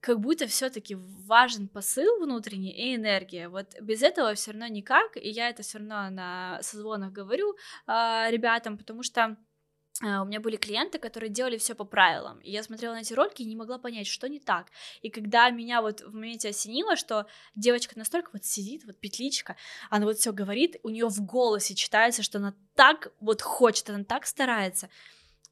S2: как будто все-таки важен посыл внутренний и энергия. Вот без этого все равно никак, и я это все равно на созвонах говорю э, ребятам, потому что Uh, у меня были клиенты, которые делали все по правилам, и я смотрела на эти ролики и не могла понять, что не так. И когда меня вот в моменте осенило, что девочка настолько вот сидит, вот петличка, она вот все говорит, у нее в голосе читается, что она так вот хочет, она так старается,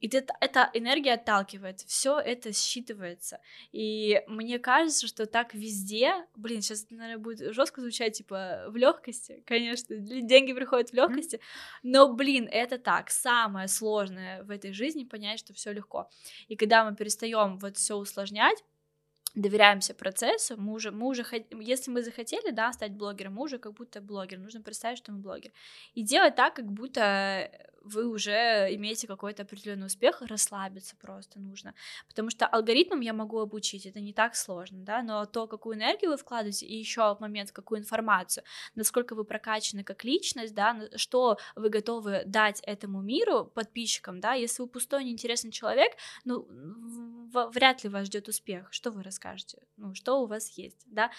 S2: и ты, эта энергия отталкивает, все это считывается. И мне кажется, что так везде, блин, сейчас, наверное, будет жестко звучать, типа, в легкости, конечно, деньги приходят в легкости, но, блин, это так, самое сложное в этой жизни понять, что все легко. И когда мы перестаем вот все усложнять, доверяемся процессу, мы уже, мы уже, если мы захотели, да, стать блогером, мы уже как будто блогер, нужно представить, что мы блогер, и делать так, как будто вы уже имеете какой-то определенный успех, расслабиться просто нужно. Потому что алгоритмам я могу обучить, это не так сложно, да, но то, какую энергию вы вкладываете, и еще момент, какую информацию, насколько вы прокачаны как личность, да, что вы готовы дать этому миру, подписчикам, да, если вы пустой, неинтересный человек, ну, вряд ли вас ждет успех, что вы расскажете, ну, что у вас есть, да,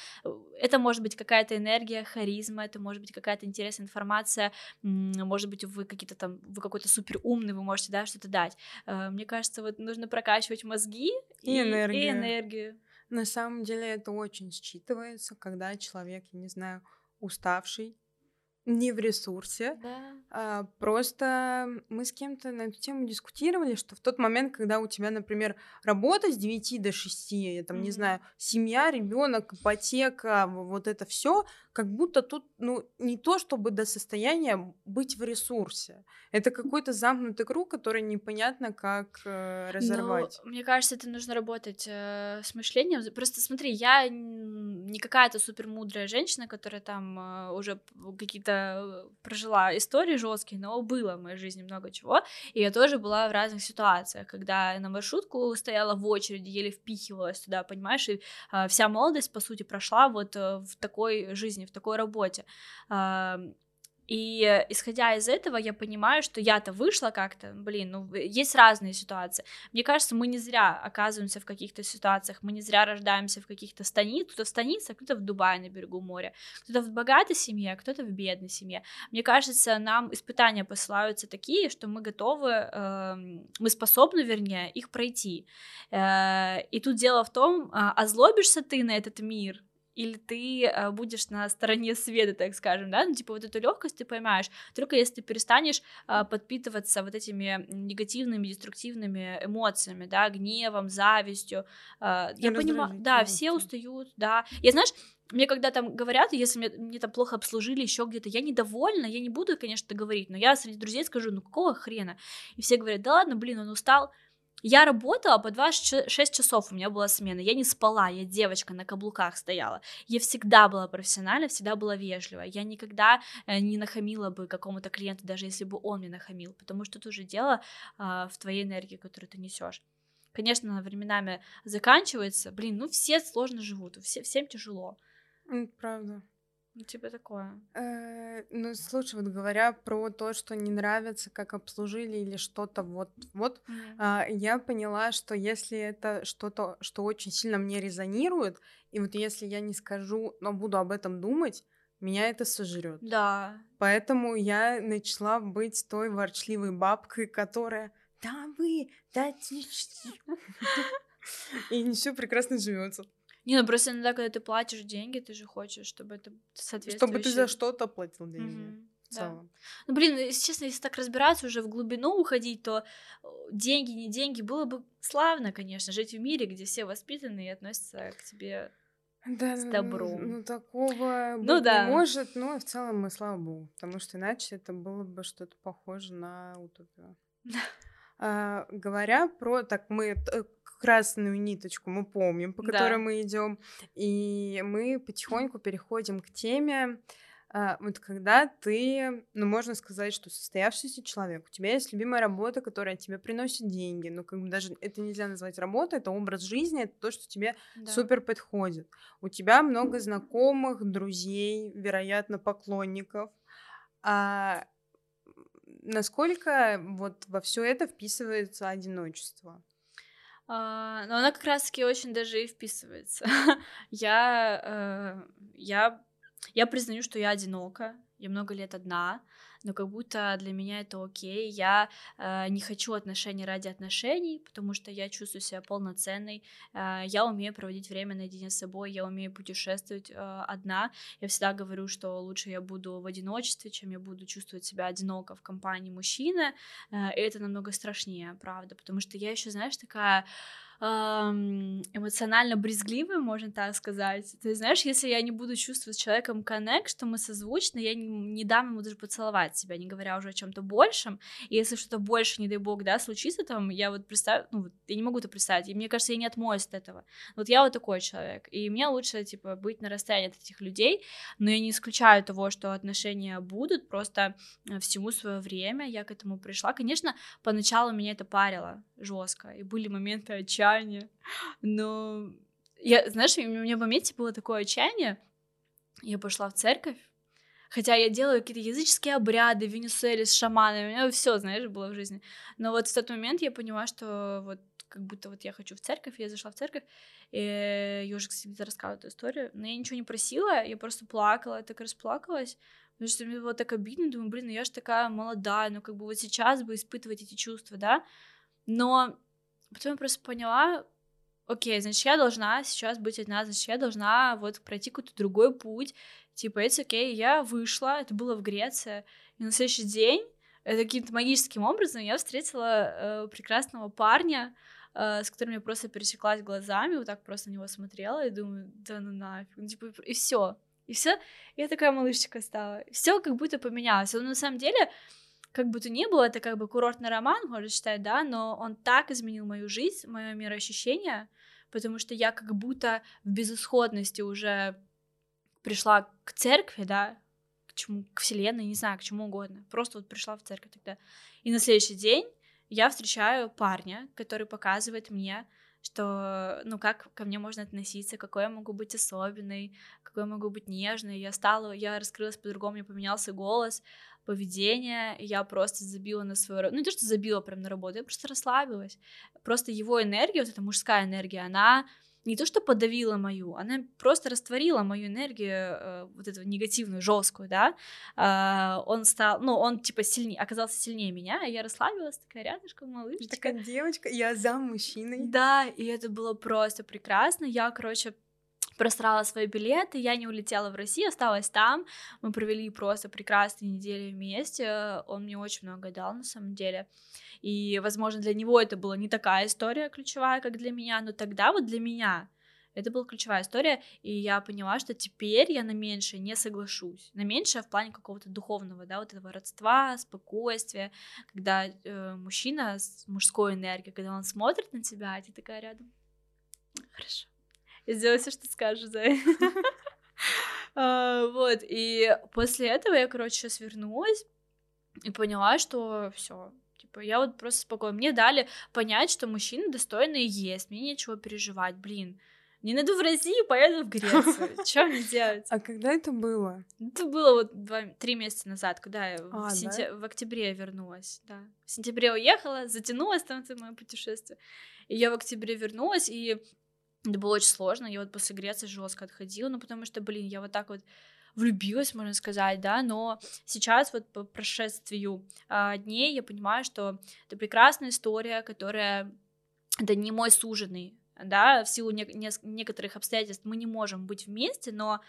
S2: это может быть какая-то энергия, харизма, это может быть какая-то интересная информация, может быть, вы какие-то там вы какой-то супер умный, вы можете, да, что-то дать. Э, мне кажется, вот нужно прокачивать мозги и, и, энергию. и энергию.
S1: На самом деле это очень считывается, когда человек, я не знаю, уставший, не в ресурсе. Да. А, просто мы с кем-то на эту тему дискутировали, что в тот момент, когда у тебя, например, работа с 9 до 6, я там mm-hmm. не знаю, семья, ребенок, ипотека, вот это все, как будто тут, ну, не то чтобы до состояния быть в ресурсе. Это какой-то замкнутый круг, который непонятно, как э, разорвать.
S2: Ну, мне кажется, это нужно работать э, с мышлением. Просто смотри, я не какая-то супер мудрая женщина, которая там э, уже какие-то э, прожила истории жесткие, но было в моей жизни много чего. И я тоже была в разных ситуациях, когда на маршрутку стояла в очереди, еле впихивалась туда, понимаешь, и э, вся молодость, по сути, прошла вот э, в такой жизни, в такой работе. И исходя из этого, я понимаю, что я-то вышла как-то, блин, ну, есть разные ситуации. Мне кажется, мы не зря оказываемся в каких-то ситуациях, мы не зря рождаемся в каких-то станицах, кто-то в станице, кто-то в Дубае на берегу моря, кто-то в богатой семье, кто-то в бедной семье. Мне кажется, нам испытания посылаются такие, что мы готовы, э, мы способны, вернее, их пройти. Э, и тут дело в том, э, озлобишься ты на этот мир, или ты э, будешь на стороне света, так скажем, да, ну, типа вот эту легкость ты поймаешь, только если ты перестанешь э, подпитываться вот этими негативными, деструктивными эмоциями, да, гневом, завистью, э, я понимаю, да, все устают, да, я, знаешь, мне когда там говорят, если мне, мне там плохо обслужили, еще где-то, я недовольна, я не буду, конечно, говорить, но я среди друзей скажу, ну какого хрена? И все говорят, да ладно, блин, он устал. Я работала по 26 часов, у меня была смена, я не спала, я девочка на каблуках стояла. Я всегда была профессиональна, всегда была вежлива. Я никогда э, не нахамила бы какому-то клиенту, даже если бы он мне нахамил, потому что тут уже дело а, в твоей энергии, которую ты несешь. Конечно, временами заканчивается. Блин, ну все сложно живут, все, всем тяжело.
S1: Правда.
S2: Ну, типа такое.
S1: Э, ну, слушай, вот говоря про то, что не нравится, как обслужили или что-то вот, вот,
S2: Мгм.
S1: а, я поняла, что если это что-то, что очень сильно мне резонирует, и вот если я не скажу, но буду об этом думать, меня это сожрет.
S2: Да.
S1: Поэтому я начала быть той ворчливой бабкой, которая «Да вы, да ты что?» <laughs> И не все прекрасно живется.
S2: Не, ну просто иногда, когда ты платишь деньги, ты же хочешь, чтобы это соответствующее...
S1: Чтобы ты за что-то платил деньги. В
S2: да. Ну, блин, если честно, если так разбираться, уже в глубину уходить, то э, деньги, не деньги, было бы славно, конечно, жить в мире, где все воспитаны и относятся к тебе
S1: Да,
S2: с
S1: ну,
S2: добром.
S1: Ну, такого
S2: Ну
S1: быть
S2: да.
S1: не может, но в целом мы, слава богу, потому что иначе это было бы что-то похоже на утопию. <laughs> А, говоря про, так мы т- красную ниточку мы помним, по
S2: Да.
S1: которой мы идем, и мы потихоньку переходим к теме, а, вот когда ты, ну можно сказать, что состоявшийся человек, у тебя есть любимая работа, которая тебе приносит деньги, ну как бы даже это нельзя назвать работой, это образ жизни, это то, что тебе
S2: Да.
S1: супер подходит. У тебя много знакомых, друзей, вероятно, поклонников. А насколько вот во все это вписывается одиночество?
S2: А, но она как раз-таки очень даже и вписывается. <laughs> я, э, я, я признаю, что я одинока, я много лет одна, но как будто для меня это окей. Я э, не хочу отношений ради отношений, потому что я чувствую себя полноценной. Э, я умею проводить время наедине с собой, я умею путешествовать э, одна. Я всегда говорю, что лучше я буду в одиночестве, чем я буду чувствовать себя одиноко в компании мужчины. Э, и это намного страшнее, правда, потому что я еще, знаешь, такая эмоционально брезгливая, можно так сказать. Есть, знаешь, если я не буду чувствовать с человеком коннект, что мы созвучны, я не, не дам ему даже поцеловать себя, не говоря уже о чем-то большем. И если что-то больше, не дай бог, да, случится там, я вот представь, ну, я не могу это представить, и мне кажется, я не отмоюсь от этого. Вот я вот такой человек, и мне лучше, типа, быть на расстоянии от этих людей, но я не исключаю того, что отношения будут, просто э, всему свое время я к этому пришла. Конечно, поначалу меня это парило жестко, и были моменты отчаяния, но я, знаешь, у меня в моменте было такое отчаяние, я пошла в церковь, хотя я делаю какие-то языческие обряды в Венесуэле с шаманами, у меня все, знаешь, было в жизни, но вот в тот момент я поняла, что вот как будто вот я хочу в церковь, я зашла в церковь, и я уже, кстати, рассказывала эту историю, но я ничего не просила, я просто плакала, я так расплакалась, потому что мне было так обидно, думаю, блин, ну я же такая молодая, ну как бы вот сейчас бы испытывать эти чувства, да, но потом я просто поняла, окей, значит, я должна сейчас быть одна, значит, я должна вот пройти какой-то другой путь, типа, это окей, я вышла, это было в Греции, и на следующий день э, каким-то магическим образом я встретила э, прекрасного парня, э, с которым я просто пересеклась глазами, вот так просто на него смотрела и думаю, да ну нафиг, ну, типа, и все, и все, я такая малышечка стала, все как будто поменялось, но на самом деле как бы то ни было, это как бы курортный роман, можно считать, да, но он так изменил мою жизнь, мое мироощущение, потому что я как будто в безысходности уже пришла к церкви, да, к чему, к вселенной, не знаю, к чему угодно, просто вот пришла в церковь тогда. И на следующий день я встречаю парня, который показывает мне, что, ну, как ко мне можно относиться, какой я могу быть особенной, какой я могу быть нежной. Я стала, я раскрылась по-другому, мне поменялся голос, поведение, я просто забила на свою работу. Ну, не то, что забила прям на работу, я просто расслабилась. Просто его энергия, вот эта мужская энергия, она не то что подавила мою, она просто растворила мою энергию, э, вот эту негативную, жесткую, да. Э, он стал, ну, он типа сильнее, оказался сильнее меня, и я расслабилась, такая рядышком, малышечка.
S1: Такая девочка, я за мужчиной.
S2: Да, и это было просто прекрасно. Я, короче, просрала свои билеты, я не улетела в Россию, осталась там. Мы провели просто прекрасные недели вместе. Он мне очень много дал, на самом деле. И, возможно, для него это была не такая история ключевая, как для меня, но тогда вот для меня Это была ключевая история, и я поняла, что теперь я на меньшее не соглашусь. На меньшее в плане какого-то духовного, да, вот этого родства, спокойствия, когда э, мужчина с мужской энергией, когда он смотрит на тебя, а ты такая рядом. Хорошо. Я сделаю все, что скажешь, за <laughs> а, Вот, и после этого я, короче, свернулась и поняла, что все, Типа, я вот просто спокойно. Мне дали понять, что мужчины достойные есть, мне нечего переживать, блин. Не найду в Россию, поеду в Грецию. <laughs> Что мне делать?
S1: А когда это было?
S2: Это было вот два, три месяца назад, когда я а, в, сентя... да? в октябре вернулась. Да. В сентябре уехала, затянулась там это мое путешествие. И я в октябре вернулась, и это было очень сложно. Я вот после Греции жестко отходила, ну потому что, блин, я вот так вот влюбилась, можно сказать, да, но сейчас вот по прошествию а, дней я понимаю, что это прекрасная история, которая это не мой суженый, да, в силу не- не- некоторых обстоятельств мы не можем быть вместе, но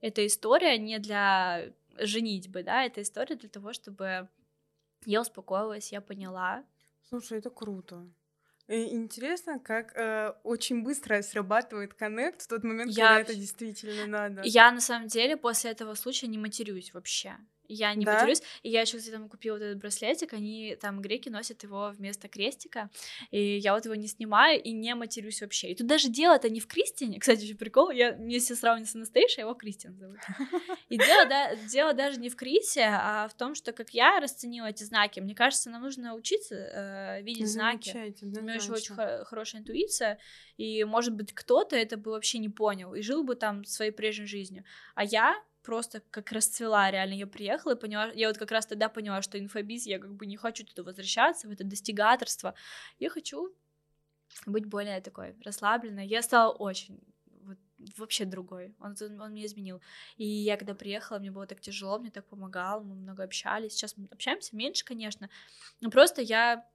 S2: эта история не для женитьбы, да, это история для того, чтобы я успокоилась, я поняла.
S1: Слушай, это круто. И интересно, как э, очень быстро срабатывает коннект в тот момент, я... когда это действительно надо.
S2: Я на самом деле после этого случая не матерюсь вообще я не да? матерюсь. И я еще, кстати, там купила вот этот браслетик, они там греки носят его вместо крестика, и я вот его не снимаю и не матерюсь вообще. И тут даже дело-то не в Кристине, кстати, еще прикол, я, мне все сравнивают с Анастейшей, его Кристиан зовут. И дело, да, дело даже не в Крисе, а в том, что как я расценила эти знаки, мне кажется, нам нужно учиться э, видеть знаки. У меня еще очень хорошая интуиция, и, может быть, кто-то это бы вообще не понял и жил бы там своей прежней жизнью. А я просто как расцвела, реально, я приехала и поняла, я вот как раз тогда поняла, что инфобиз, я как бы не хочу туда возвращаться, в это достигаторство, я хочу быть более такой расслабленной, я стала очень вот, вообще другой, он, он, он меня изменил, и я когда приехала, мне было так тяжело, мне так помогал, мы много общались, сейчас мы общаемся меньше, конечно, но просто я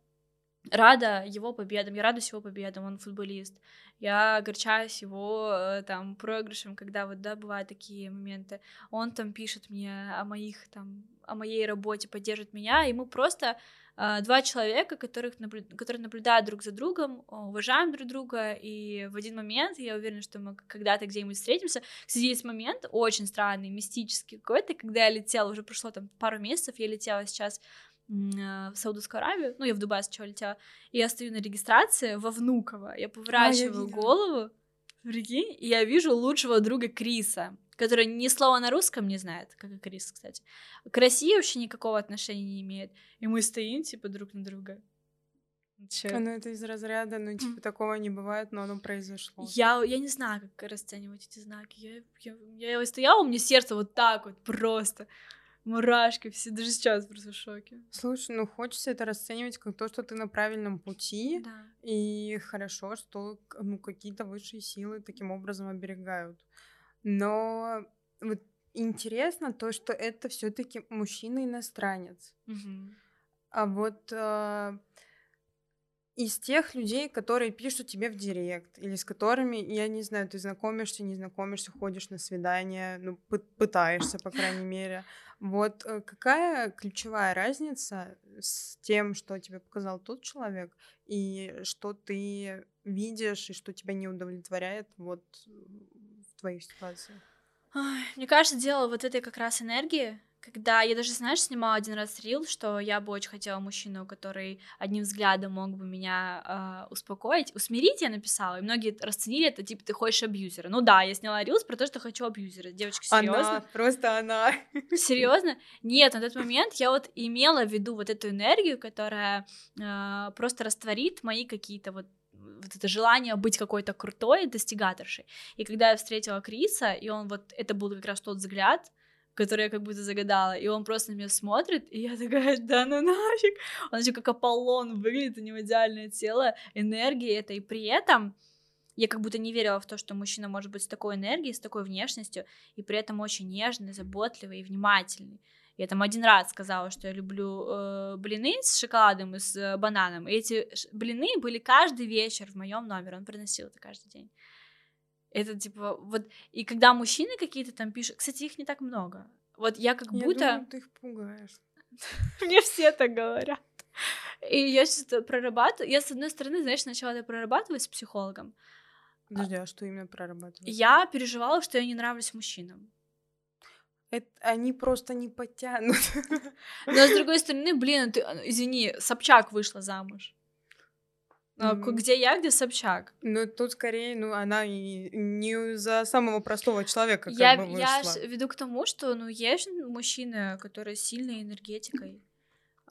S2: рада его победам, я радуюсь его победам, он футболист, я огорчаюсь его э, там проигрышем, когда вот, да, бывают такие моменты, он там пишет мне о моих там, о моей работе, поддержит меня, и мы просто э, два человека, которых которые наблюдают друг за другом, уважаем друг друга, и в один момент, я уверена, что мы когда-то где-нибудь встретимся, кстати, есть момент очень странный, мистический какой-то, когда я летела, уже прошло там пару месяцев, я летела сейчас в Саудовскую Аравию, ну, я в Дубай сначала летела, и я стою на регистрации во Внуково, я поворачиваю а, я голову, прикинь, и я вижу лучшего друга Криса, который ни слова на русском не знает, как и Крис, кстати. К России вообще никакого отношения не имеет. И мы стоим, типа, друг на друга.
S1: Чё? Ну, это из разряда, ну, типа, такого не бывает, но оно произошло.
S2: Я, я не знаю, как расценивать эти знаки. Я, я, я стояла, у меня сердце вот так вот просто мурашки, все даже сейчас просто в шоке.
S1: Слушай, ну хочется это расценивать как то, что ты на правильном пути,
S2: да.
S1: и хорошо, что ну, какие-то высшие силы таким образом оберегают. Но вот интересно то, что это все-таки мужчина-иностранец.
S2: Угу.
S1: А вот э, из тех людей, которые пишут тебе в директ, или с которыми, я не знаю, ты знакомишься, не знакомишься, ходишь на свидание, ну, пытаешься, по крайней мере. Вот э, какая ключевая разница с тем, что тебе показал тот человек, и что ты видишь, и что тебя не удовлетворяет вот в твоих ситуациях?
S2: Мне кажется, дело вот этой как раз энергии, когда я даже, знаешь, снимала один раз рил, что я бы очень хотела мужчину, который одним взглядом мог бы меня э, успокоить. Усмирить я написала, и многие расценили это, типа, ты хочешь абьюзера. Ну да, я сняла рилс про то, что хочу абьюзера. Девочка, серьезно?
S1: Она, просто она. <laughs>
S2: Серьезно? Нет, на тот момент я вот имела в виду вот эту энергию, которая э, просто растворит мои какие-то вот вот это желание быть какой-то крутой достигаторшей. И когда я встретила Криса, и он вот, это был как раз тот взгляд, который я как будто загадала, и он просто на меня смотрит, и я такая, да ну нафиг, он еще как Аполлон выглядит, у него идеальное тело, энергия это, и при этом я как будто не верила в то, что мужчина может быть с такой энергией, с такой внешностью, и при этом очень нежный, заботливый и внимательный. Я там один раз сказала, что я люблю э, блины с шоколадом и с э, бананом. И эти блины были каждый вечер в моем номере. Он приносил это каждый день. Это типа вот и когда мужчины какие-то там пишут, кстати, их не так много. Вот я как я будто
S1: думаю, ты их пугаешь. <laughs>
S2: Мне все так говорят. И я сейчас это прорабатываю. Я, с одной стороны, знаешь, начала это прорабатывать с психологом.
S1: Подожди, а что именно прорабатывать?
S2: Я переживала, что я не нравлюсь мужчинам.
S1: Это, они просто не потянут. <laughs>
S2: Но с другой стороны, блин, ты, извини, Собчак вышла замуж. Mm-hmm. Где я, где Собчак?
S1: Ну, тут скорее, ну, она и не за самого простого человека как
S2: я,
S1: бы вышла.
S2: Я веду к тому, что, ну, есть мужчины, которые сильной энергетикой.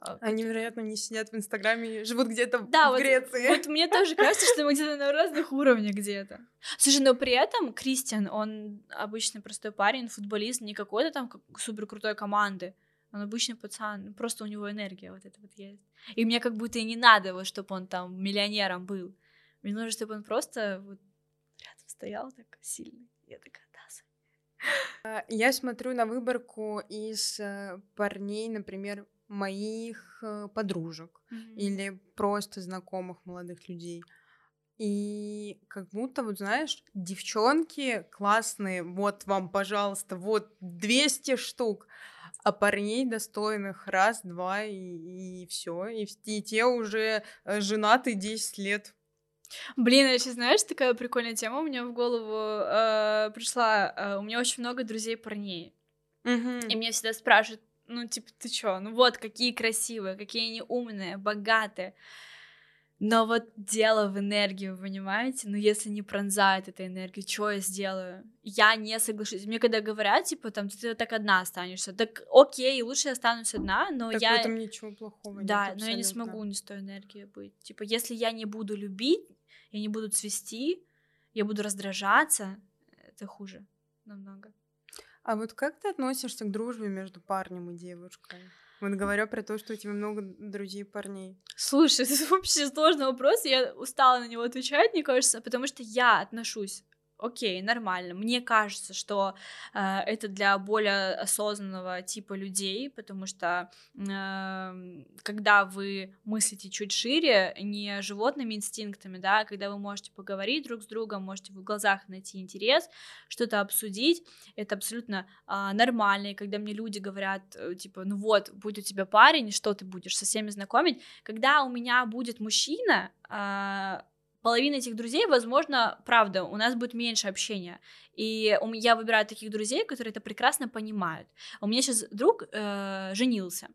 S1: А, Они, вероятно, не сидят в Инстаграме, живут где-то да, в вот, Греции.
S2: Вот мне тоже кажется, что мы где-то на разных уровнях где-то. Слушай, но при этом Кристиан, он обычный простой парень, футболист, не какой-то там супер крутой команды. Он обычный пацан, просто у него энергия вот эта вот есть. И мне как будто и не надо, вот, чтобы он там миллионером был. Мне нужно, чтобы он просто вот рядом стоял так сильный. Я такая,
S1: да, а, я смотрю на выборку из э, парней, например, моих э, подружек mm-hmm. или просто знакомых молодых людей. И как будто, вот знаешь, девчонки классные, вот вам, пожалуйста, вот 200 штук, а парней достойных раз, два и, и все. И, и те уже э, женаты 10 лет.
S2: Блин, а сейчас знаешь, такая прикольная тема у меня в голову э, пришла. Э, у меня очень много друзей парней. Mm-hmm. И меня всегда спрашивают, ну, типа, ты чё? Ну вот, какие красивые, какие они умные, богатые. Но вот дело в энергии, вы понимаете? Ну, если не пронзает эта энергия, что я сделаю? Я не соглашусь. Мне когда говорят, типа, там, ты так одна останешься, так окей, лучше я останусь одна, но
S1: так
S2: я...
S1: в этом ничего плохого
S2: Да, нет, но я не смогу не с той энергией быть. Типа, если я не буду любить, я не буду цвести, я буду раздражаться, это хуже намного.
S1: А вот как ты относишься к дружбе между парнем и девушкой? Вот говоря про то, что у тебя много друзей парней.
S2: Слушай, <laughs> это вообще сложный вопрос, я устала на него отвечать, мне кажется, потому что я отношусь окей, нормально. Мне кажется, что э, это для более осознанного типа людей, потому что э, когда вы мыслите чуть шире, не животными инстинктами, да, а когда вы можете поговорить друг с другом, можете в глазах найти интерес, что-то обсудить, это абсолютно э, нормально. И когда мне люди говорят, э, типа, ну вот, будет у тебя парень, что ты будешь со всеми знакомить, когда у меня будет мужчина, э, половина этих друзей, возможно, правда, у нас будет меньше общения. И я выбираю таких друзей, которые это прекрасно понимают. У меня сейчас друг э, женился,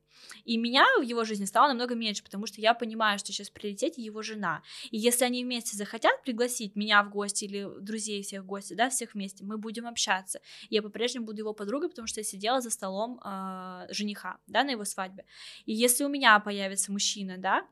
S2: и меня в его жизни стало намного меньше, потому что я понимаю, что сейчас в приоритете его жена. И если они вместе захотят пригласить меня в гости или друзей всех в гости, да, всех вместе, мы будем общаться. Я по-прежнему буду его подругой, потому что я сидела за столом э, жениха, да, на его свадьбе. И если у меня появится мужчина, да,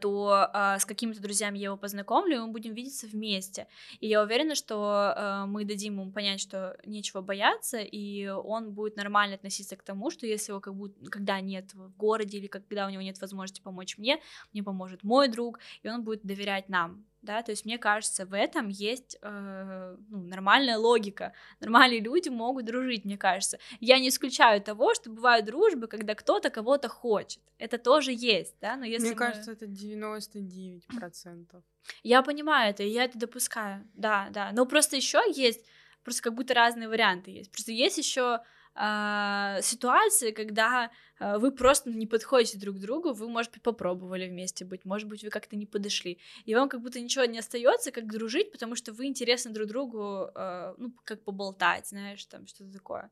S2: то э, с какими-то друзьями я его познакомлю, и мы будем видеться вместе. И я уверена, что э, мы дадим ему понять, что нечего бояться, и он будет нормально относиться к тому, что если его как будто, когда нет в городе или когда у него нет возможности помочь мне, мне поможет мой друг, и он будет доверять нам да, то есть мне кажется, в этом есть э, ну, нормальная логика, нормальные люди могут дружить, мне кажется. Я не исключаю того, что бывают дружбы, когда кто-то кого-то хочет, это тоже есть, да, но если
S1: Мне мы... кажется, это 99%.
S2: Я понимаю это, я это допускаю, да, да, но просто еще есть, просто как будто разные варианты есть, просто есть еще э, ситуации, когда э, вы просто не подходите друг к другу, вы, может быть, попробовали вместе быть, может быть, вы как-то не подошли, и вам как будто ничего не остается, как дружить, потому что вы интересны друг другу, э, ну, как поболтать, знаешь, там что-то такое.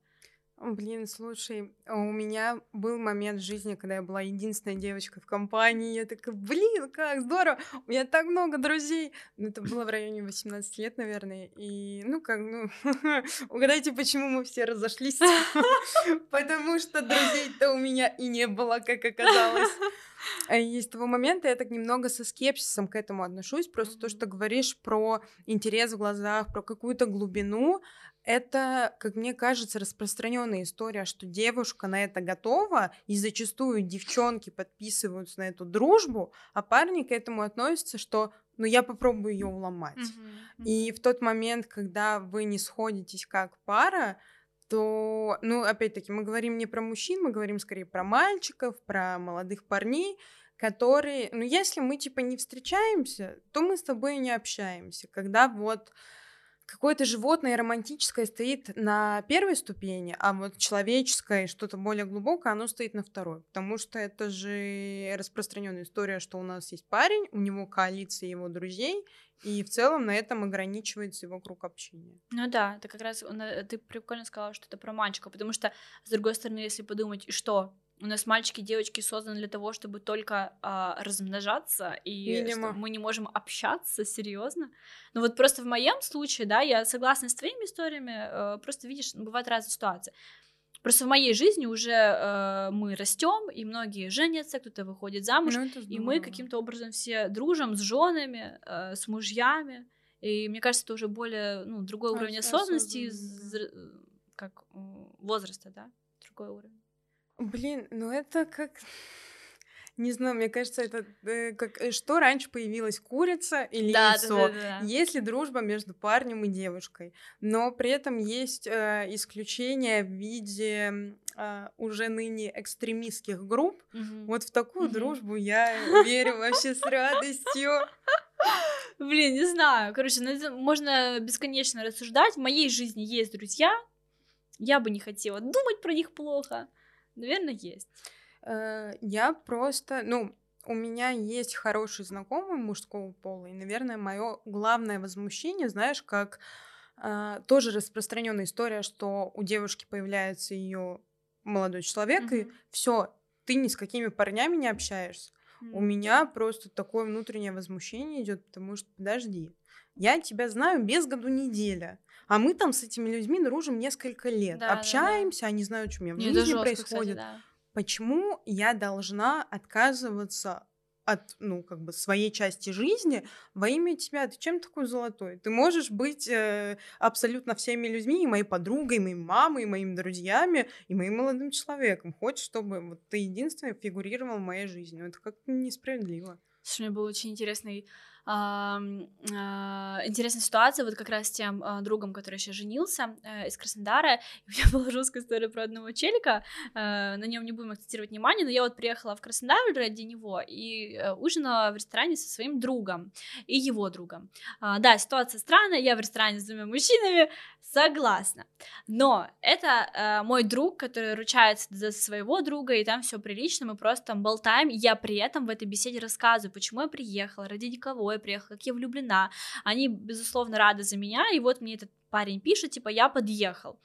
S1: Блин, слушай, а у меня был момент в жизни, когда я была единственной девочкой в компании. Я такая, блин, как здорово! У меня так много друзей. Ну, это было в районе 18 лет, наверное. И, ну, как, ну, <laughs> угадайте, почему мы все разошлись? <laughs> Потому что друзей-то у меня и не было, как оказалось. А и с того момента я так немного со скепсисом к этому отношусь. Просто то, что говоришь про интерес в глазах, про какую-то глубину, это, как мне кажется, распространенная история, что девушка на это готова, и зачастую девчонки подписываются на эту дружбу, а парни к этому относятся, что ну я попробую ее уломать. Mm-hmm. И в тот момент, когда вы не сходитесь как пара, то, ну, опять-таки, мы говорим не про мужчин, мы говорим скорее про мальчиков, про молодых парней, которые, ну, если мы, типа, не встречаемся, то мы с тобой не общаемся. Когда вот какое-то животное романтическое стоит на первой ступени, а вот человеческое, что-то более глубокое, оно стоит на второй. Потому что это же распространенная история, что у нас есть парень, у него коалиция его друзей, и в целом на этом ограничивается его круг общения.
S2: Ну да, это как раз ты прикольно сказала, что это про мальчика, потому что, с другой стороны, если подумать, и что, у нас мальчики и девочки созданы для того, чтобы только а, размножаться, и мы не можем общаться, серьезно. Ну вот просто в моем случае, да, я согласна с твоими историями, э, просто видишь, бывают разные ситуации. Просто в моей жизни уже э, мы растем, и многие женятся, кто-то выходит замуж, ну, и мы каким-то образом все дружим с женами, э, с мужьями. И мне кажется, это уже более ну, другой а, уровень осознанности, да. как возраста, да, другой уровень.
S1: Блин, ну это как... Не знаю, мне кажется, это э, как э, что раньше появилась курица или да, яйцо. Да, да, да. Есть ли дружба между парнем и девушкой? Но при этом есть э, исключения в виде э, уже ныне экстремистских групп. Угу. Вот в такую угу. дружбу я верю вообще с радостью.
S2: Блин, не знаю. Короче, ну можно бесконечно рассуждать. В моей жизни есть друзья. Я бы не хотела думать про них плохо. Наверное, есть.
S1: Э, я просто, ну, у меня есть хороший знакомый мужского пола, и, наверное, мое главное возмущение, знаешь, как э, тоже распространенная история, что у девушки появляется ее молодой человек, mm-hmm. и все, ты ни с какими парнями не общаешься. Mm-hmm. У меня просто такое внутреннее возмущение идет, потому что подожди, я тебя знаю без году неделя. А мы там с этими людьми дружим несколько лет. Да, Общаемся, да, да. они знают, что у меня в жизни жестко, происходит. Кстати, да. Почему я должна отказываться от, ну, как бы своей части жизни во имя тебя. Ты чем такой золотой? Ты можешь быть э, абсолютно всеми людьми, и моей подругой, и моей мамой, и моими друзьями, и моим молодым человеком. Хочешь, чтобы вот ты единственный фигурировал в моей жизни. Это как-то несправедливо.
S2: Слушай, у меня был очень интересный интересная ситуация, вот как раз с тем а, другом, который еще женился э, из Краснодара. <laughs> У меня была жесткая история про одного челика, э, на нем не будем акцентировать внимание, но я вот приехала в Краснодар ради него и э, ужинала в ресторане со своим другом и его другом. А, да, ситуация странная, я в ресторане с двумя мужчинами, согласна. Но это мой друг, который ручается за своего друга, и там все прилично, мы просто там болтаем, я при этом в этой беседе рассказываю, почему я приехала, ради кого я приехала, как я влюблена. Они, безусловно, рады за меня, и вот мне этот парень пишет, типа, я подъехал.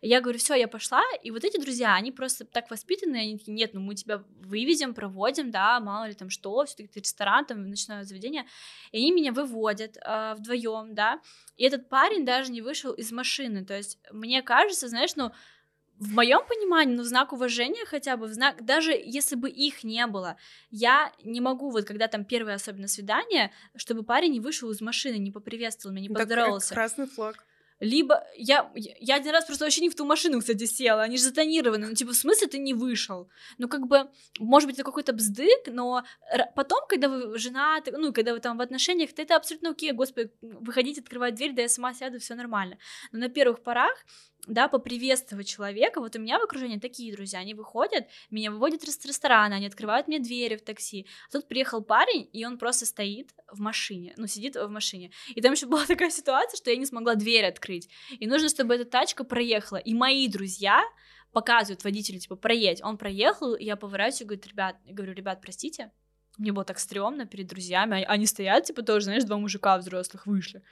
S2: Я говорю, все, я пошла, и вот эти друзья, они просто так воспитаны, они такие, нет, ну мы тебя вывезем, проводим, да, мало ли там что, все-таки ты ресторан, там ночное заведение, и они меня выводят э, вдвоем, да, и этот парень даже не вышел из машины, то есть мне кажется, знаешь, ну в моем понимании, ну, в знак уважения хотя бы, в знак, даже если бы их не было, я не могу, вот когда там первое особенно свидание, чтобы парень не вышел из машины, не поприветствовал меня, не поздоровался.
S1: Так, красный флаг
S2: либо я, я один раз просто вообще не в ту машину, кстати, села, они же затонированы, ну, типа, в смысле ты не вышел? Ну, как бы, может быть, это какой-то бздык, но потом, когда вы женаты, ну, когда вы там в отношениях, то это абсолютно окей, господи, выходить, открывать дверь, да я сама сяду, все нормально. Но на первых порах да, поприветствовать человека. Вот у меня в окружении такие друзья, они выходят, меня выводят из ресторана, они открывают мне двери в такси. А тут приехал парень, и он просто стоит в машине, ну, сидит в машине. И там еще <laughs> была такая ситуация, что я не смогла дверь открыть. И нужно, чтобы эта тачка проехала. И мои друзья показывают водителю, типа, проедь. Он проехал, и я поворачиваюсь и говорю, ребят, говорю, ребят, простите, мне было так стрёмно перед друзьями, они стоят, типа, тоже, знаешь, два мужика взрослых вышли.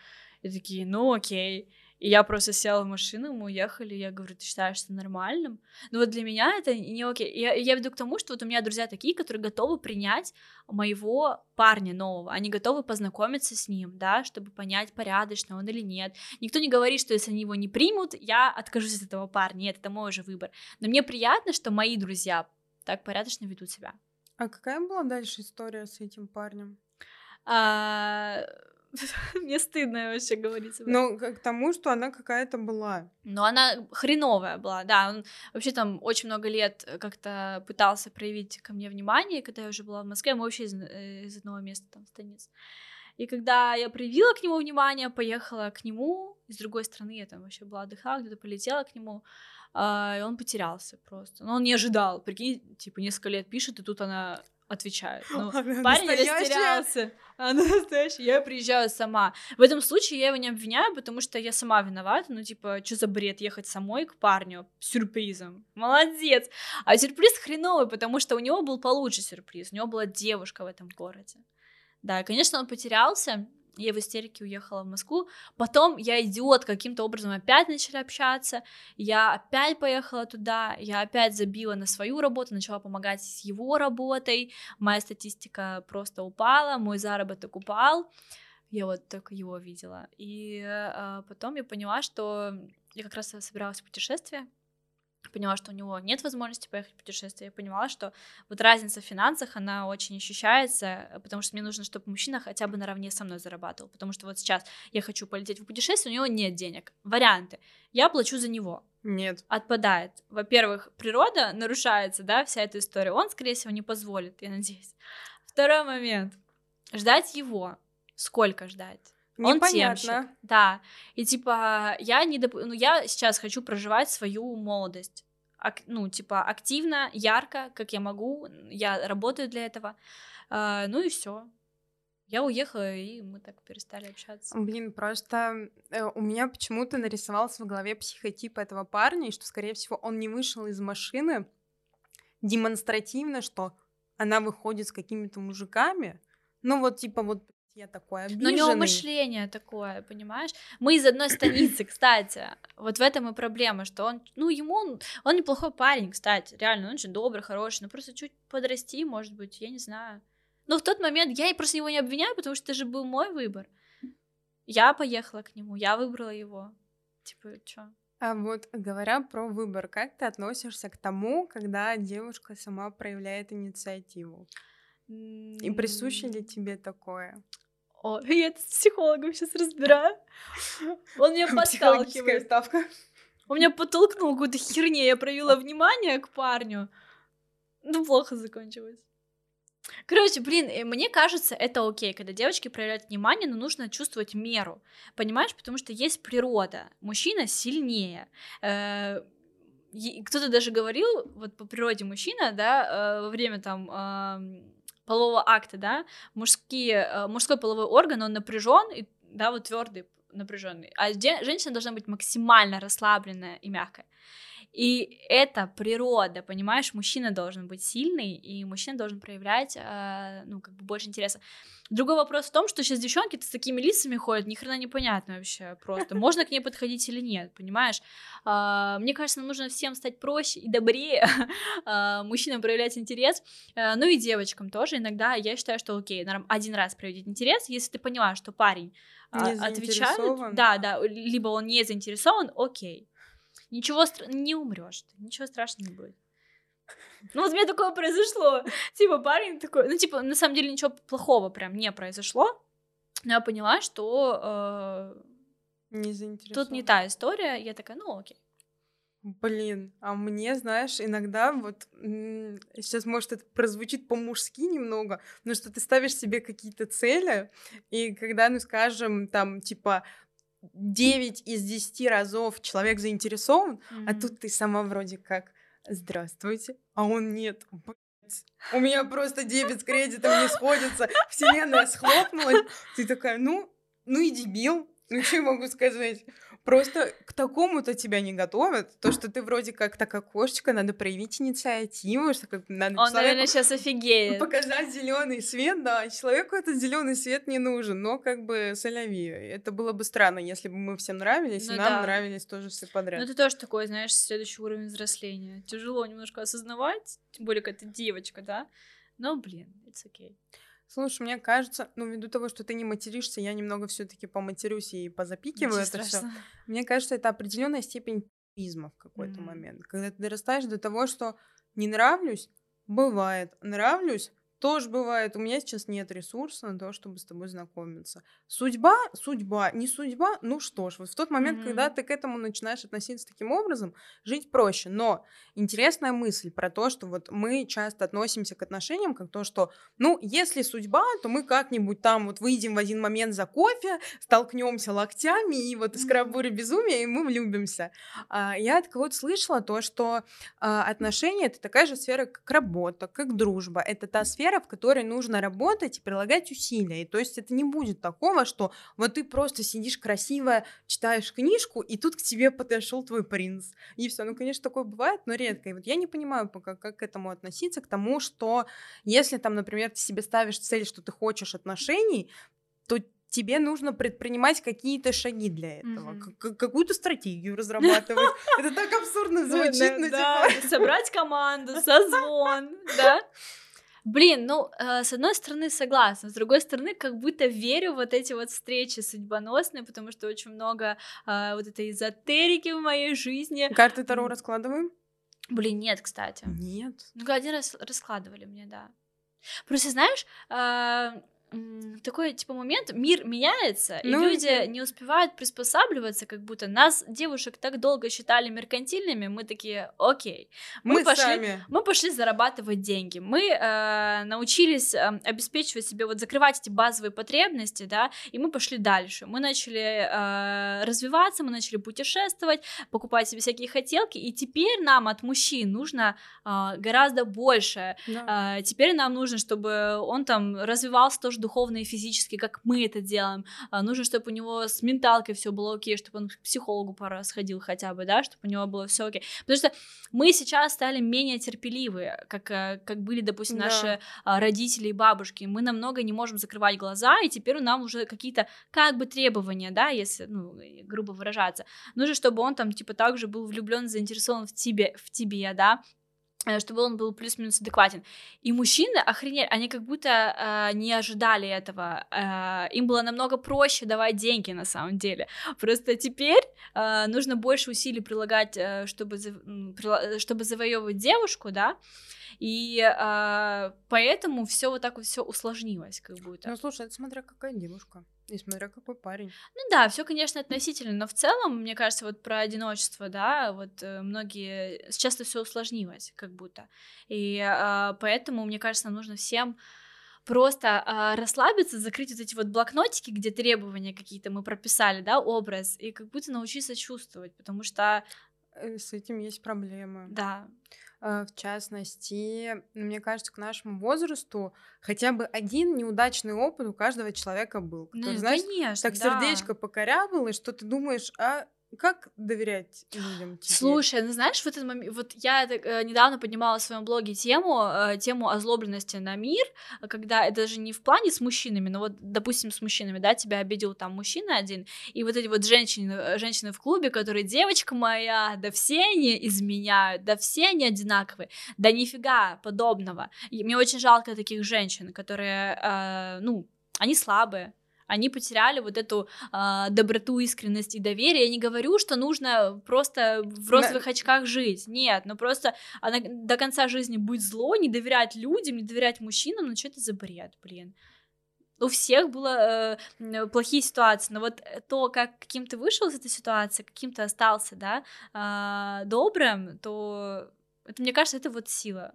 S2: И такие, ну окей. И я просто села в машину, мы уехали, я говорю, ты считаешь это нормальным? Но вот для меня это не окей. Я, я веду к тому, что вот у меня друзья такие, которые готовы принять моего парня нового, они готовы познакомиться с ним, да, чтобы понять, порядочно он или нет. Никто не говорит, что если они его не примут, я откажусь от этого парня. Нет, это мой уже выбор. Но мне приятно, что мои друзья так порядочно ведут себя.
S1: А какая была дальше история с этим парнем?
S2: А <laughs> Мне стыдно вообще говорить об этом.
S1: Ну, к тому, что она какая-то была.
S2: Ну, она хреновая была, да. Он вообще там очень много лет как-то пытался проявить ко мне внимание, когда я уже была в Москве, мы вообще из, э, из одного места там, станиц. И когда я проявила к нему внимание, поехала к нему, с другой стороны я там вообще была отдыхала, где-то полетела к нему, Uh, и он потерялся просто. Но он не ожидал. Прикинь, типа, несколько лет пишет, и тут она отвечают. <laughs> Ну, парень настоящая. растерялся. <laughs> Она настоящая. Я приезжаю сама. В этом случае я его не обвиняю, потому что я сама виновата. Ну, типа, что за бред ехать самой к парню сюрпризом? Молодец. А сюрприз хреновый, потому что у него был получше сюрприз. У него была девушка в этом городе. Да, конечно, он потерялся, я в истерике уехала в Москву. Потом я идиот каким-то образом опять начали общаться. Я опять поехала туда. Я опять забила на свою работу, начала помогать с его работой. Моя статистика просто упала, мой заработок упал. Я вот только его видела. И э, потом я поняла, что я как раз собиралась в путешествие поняла, что у него нет возможности поехать в путешествие, я поняла, что вот разница в финансах, она очень ощущается, потому что мне нужно, чтобы мужчина хотя бы наравне со мной зарабатывал, потому что вот сейчас я хочу полететь в путешествие, у него нет денег. Варианты. Я плачу за него.
S1: Нет.
S2: Отпадает. Во-первых, природа нарушается, да, вся эта история. Он, скорее всего, не позволит, я надеюсь. Второй момент. Ждать его. Сколько ждать? Он темщик. Да. И типа я не доп... ну я сейчас хочу проживать свою молодость. Ак... Ну, типа, активно, ярко, как я могу. Я работаю для этого. А, ну и все. Я уехала, и мы так перестали общаться.
S1: Блин, просто э, у меня почему-то нарисовался в голове психотип этого парня, и что, скорее всего, он не вышел из машины демонстративно, что она выходит с какими-то мужиками. Ну вот, типа, вот я такой обиженный. Но у него
S2: мышление такое, понимаешь? Мы из одной станицы, кстати. Вот в этом и проблема, что он, ну, ему, он, он неплохой парень, кстати, реально, он же добрый, хороший, но просто чуть подрасти, может быть, я не знаю. Но в тот момент я просто его не обвиняю, потому что это же был мой выбор. Я поехала к нему, я выбрала его. Типа, чё?
S1: А вот говоря про выбор, как ты относишься к тому, когда девушка сама проявляет инициативу? И присуще ли тебе такое?
S2: О, <laughs> я это с психологом сейчас разбираю. Он меня <laughs> подталкивает. ставка. Он меня подтолкнул какую-то херне. Я проявила внимание к парню. Ну, плохо закончилось. Короче, блин, мне кажется, это окей, когда девочки проявляют внимание, но нужно чувствовать меру, понимаешь, потому что есть природа, мужчина сильнее. Э, кто-то даже говорил, вот по природе мужчина, да, э, во время там полового акта, да, мужские, э, мужской половой орган, он напряжен, и, да, вот твердый, напряженный, а женщина должна быть максимально расслабленная и мягкая. И это природа, понимаешь, мужчина должен быть сильный, и мужчина должен проявлять, э, ну, как бы больше интереса. Другой вопрос в том, что сейчас девчонки с такими лицами ходят, ни хрена непонятно вообще просто, можно к ней подходить или нет, понимаешь? А, мне кажется, нам нужно всем стать проще и добрее, <laughs> а, мужчинам проявлять интерес, а, ну и девочкам тоже иногда, я считаю, что окей, один раз проявить интерес, если ты поняла, что парень не отвечает, да, да, либо он не заинтересован, окей, ничего, не умрешь, ничего страшного не будет. <laughs> Ну, вот мне такое произошло. Типа, парень такой... Ну, типа, на самом деле ничего плохого прям не произошло. Но я поняла, что... Э,
S1: не
S2: Тут не та история. Я такая, ну, окей.
S1: Блин, а мне, знаешь, иногда вот сейчас, может, это прозвучит по-мужски немного, но что ты ставишь себе какие-то цели, и когда, ну, скажем, там, типа, 9 из 10 разов человек заинтересован, mm-hmm. а тут ты сама вроде как здравствуйте, а он нет. У меня просто дебет с кредитом не сходится, вселенная схлопнулась. Ты такая, ну, ну и дебил, ну что я могу сказать? Просто к такому-то тебя не готовят. То, что ты вроде как такая кошечка, надо проявить инициативу, что как надо
S2: Он, наверное, сейчас офигеет.
S1: Показать зеленый свет, да. Человеку этот зеленый свет не нужен, но как бы соляви. Это было бы странно, если бы мы всем нравились, ну, и нам да. нравились тоже все подряд.
S2: Ну, это тоже такой, знаешь, следующий уровень взросления. Тяжело немножко осознавать, тем более, когда ты девочка, да. Но, блин, it's okay.
S1: Слушай, мне кажется, ну, ввиду того, что ты не материшься, я немного все-таки поматерюсь и позапикиваю Ничего это все. Мне кажется, это определенная степень туризма в какой-то mm-hmm. момент. Когда ты дорастаешь до того, что не нравлюсь, бывает, нравлюсь, тоже бывает, у меня сейчас нет ресурса на то, чтобы с тобой знакомиться. Судьба, судьба, не судьба, ну что ж, вот в тот момент, mm-hmm. когда ты к этому начинаешь относиться таким образом, жить проще. Но интересная мысль про то, что вот мы часто относимся к отношениям как то, что, ну, если судьба, то мы как-нибудь там вот выйдем в один момент за кофе, столкнемся локтями, и вот из крабуры безумия, и мы влюбимся. А, я от кого-то слышала то, что а, отношения — это такая же сфера, как работа, как дружба. Это та сфера, сфера, в которой нужно работать и прилагать усилия. И то есть это не будет такого, что вот ты просто сидишь красиво, читаешь книжку, и тут к тебе подошел твой принц. И все. Ну, конечно, такое бывает, но редко. И вот я не понимаю пока, как к этому относиться, к тому, что если там, например, ты себе ставишь цель, что ты хочешь отношений, то тебе нужно предпринимать какие-то шаги для этого, mm-hmm. какую-то стратегию разрабатывать. <laughs> Это так абсурдно звучит, но
S2: типа... Собрать команду, созвон, да? Блин, ну, э, с одной стороны согласна, с другой стороны как будто верю в вот эти вот встречи судьбоносные, потому что очень много э, вот этой эзотерики в моей жизни.
S1: Карты Таро раскладываем?
S2: Блин, нет, кстати.
S1: Нет?
S2: Ну, один раз раскладывали мне, да. Просто, знаешь, э, такой типа момент, мир меняется, ну, и люди не успевают приспосабливаться, как будто нас, девушек, так долго считали меркантильными, мы такие, окей, мы, мы пошли, сами. мы пошли зарабатывать деньги, мы э, научились э, обеспечивать себе, вот закрывать эти базовые потребности, да, и мы пошли дальше, мы начали э, развиваться, мы начали путешествовать, покупать себе всякие хотелки, и теперь нам от мужчин нужно э, гораздо больше, да. э, теперь нам нужно, чтобы он там развивался тоже духовно и физически, как мы это делаем. А, нужно, чтобы у него с менталкой все было окей, чтобы он к психологу пора сходил хотя бы, да, чтобы у него было все окей. Потому что мы сейчас стали менее терпеливые, как, э, как были, допустим, да. наши а, родители и бабушки. Мы намного не можем закрывать глаза, и теперь у нам уже какие-то как бы требования, да, если, ну, грубо выражаться. Нужно, чтобы он там, типа, также был влюблен, заинтересован в тебе, в тебе, да, чтобы он был плюс-минус адекватен. И мужчины, охренеть, они как будто э, не ожидали этого. Э, им было намного проще давать деньги на самом деле. Просто теперь э, нужно больше усилий прилагать, э, чтобы, чтобы завоевывать девушку, да, и э, поэтому все вот так вот все усложнилось, как будто.
S1: Ну, слушай, это смотря какая девушка. И смотря какой парень.
S2: Ну да, все, конечно, относительно, но в целом, мне кажется, вот про одиночество, да, вот э, многие сейчас это все усложнилось, как будто. И э, поэтому, мне кажется, нам нужно всем просто э, расслабиться, закрыть вот эти вот блокнотики, где требования какие-то мы прописали, да, образ, и как будто научиться чувствовать, потому что
S1: э, с этим есть проблемы.
S2: Да.
S1: Э, в частности, мне кажется, к нашему возрасту хотя бы один неудачный опыт у каждого человека был.
S2: Который, ну, знаешь, конечно,
S1: так сердечко да. покорябало, что ты думаешь, а как доверять людям
S2: тебе? Слушай, ну знаешь, в этот момент, вот я э, недавно поднимала в своем блоге тему, э, тему озлобленности на мир, когда это даже не в плане с мужчинами, но вот, допустим, с мужчинами, да, тебя обидел там мужчина один, и вот эти вот женщины, э, женщины в клубе, которые, девочка моя, да все они изменяют, да все они одинаковые, да нифига подобного. И мне очень жалко таких женщин, которые, э, ну, они слабые, они потеряли вот эту э, доброту, искренность и доверие. Я не говорю, что нужно просто в розовых да. очках жить. Нет, но просто она до конца жизни быть зло, не доверять людям, не доверять мужчинам, ну что это за бред, блин у всех было э, плохие ситуации, но вот то, как каким ты вышел из этой ситуации, каким ты остался, да, э, добрым, то это, мне кажется, это вот сила.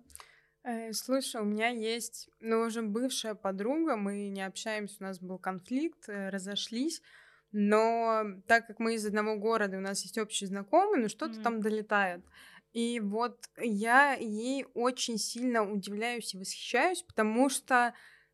S1: Э, слушай, у меня есть, ну, уже бывшая подруга, мы не общаемся, у нас был конфликт, э, разошлись, но так как мы из одного города, у нас есть общий знакомый, ну, что-то mm-hmm. там долетает. И вот я ей очень сильно удивляюсь и восхищаюсь, потому что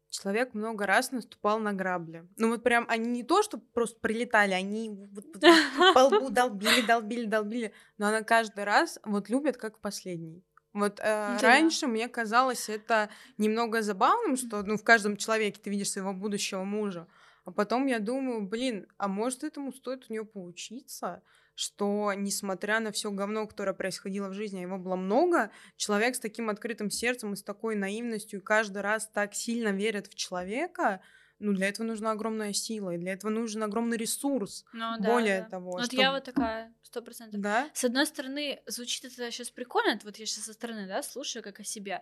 S1: человек много раз наступал на грабли. Ну вот прям они не то, что просто прилетали, они вот, вот, по лбу <laughs> долбили, долбили, долбили, но она каждый раз вот любит как в последний. Вот э, да. раньше мне казалось это немного забавным, что ну, в каждом человеке ты видишь своего будущего мужа. А потом я думаю, блин, а может этому стоит у нее поучиться, что несмотря на все говно, которое происходило в жизни, а его было много, человек с таким открытым сердцем и с такой наивностью и каждый раз так сильно верит в человека, ну, для этого нужна огромная сила, и для этого нужен огромный ресурс. Ну, да, Более да. того,
S2: Вот чтобы... я вот такая, сто процентов.
S1: Да?
S2: С одной стороны, звучит это сейчас прикольно, вот я сейчас со стороны, да, слушаю, как о себе.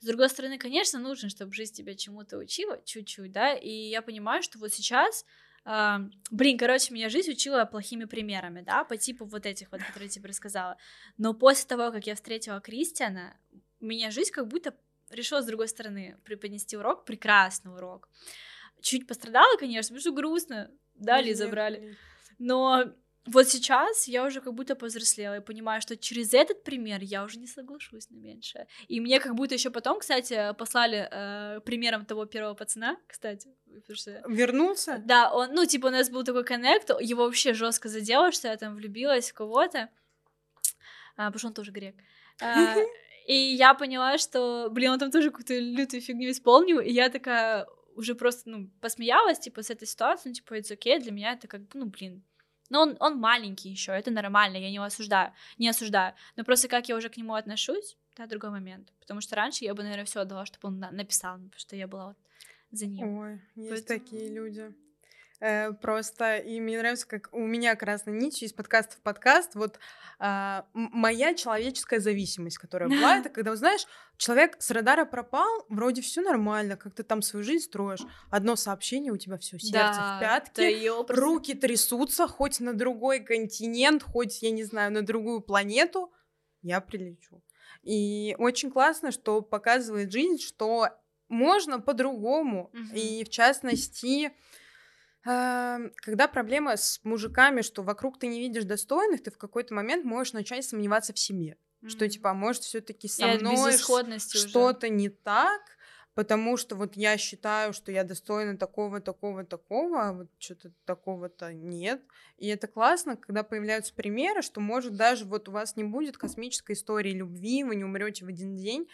S2: С другой стороны, конечно, нужно, чтобы жизнь тебя чему-то учила чуть-чуть, да, и я понимаю, что вот сейчас Uh, блин, короче, меня жизнь учила плохими примерами, да, по типу вот этих вот, которые я тебе рассказала. Но после того, как я встретила Кристиана, меня жизнь как будто решила с другой стороны преподнести урок, прекрасный урок. Чуть пострадала, конечно, потому что грустно, дали, забрали. Но вот сейчас я уже как будто повзрослела и понимаю, что через этот пример я уже не соглашусь на меньшее. И мне как будто еще потом, кстати, послали э, примером того первого пацана, кстати.
S1: Что... Вернулся?
S2: Да, он, ну, типа, у нас был такой коннект, его вообще жестко задело, что я там влюбилась в кого-то, а, потому что он тоже грек. А, и я поняла, что, блин, он там тоже какую-то лютую фигню исполнил, и я такая уже просто, ну, посмеялась, типа, с этой ситуации, ну, типа, it's okay, для меня это как бы, ну, блин, но он, он маленький еще, это нормально, я не осуждаю, не осуждаю. Но просто как я уже к нему отношусь, это другой момент. Потому что раньше я бы, наверное, все отдала, чтобы он написал, потому что я была вот за ним.
S1: Ой, есть Поэтому... такие люди. Э, просто, и мне нравится, как у меня красная нить из подкаста в подкаст, вот а, моя человеческая зависимость, которая была, это <laughs> когда, знаешь, человек с радара пропал, вроде все нормально, как ты там свою жизнь строишь, одно сообщение, у тебя все сердце да, в пятке, руки трясутся, хоть на другой континент, хоть, я не знаю, на другую планету, я прилечу. И очень классно, что показывает жизнь, что можно по-другому. Угу. И в частности, когда проблема с мужиками, что вокруг ты не видишь достойных, ты в какой-то момент можешь начать сомневаться в себе. Mm-hmm. Что, типа, а может, все-таки со И мной что-то не так, потому что вот я считаю, что я достойна такого, такого, такого, а вот что-то такого-то нет. И это классно, когда появляются примеры, что, может, даже вот у вас не будет космической истории любви, вы не умрете в один день,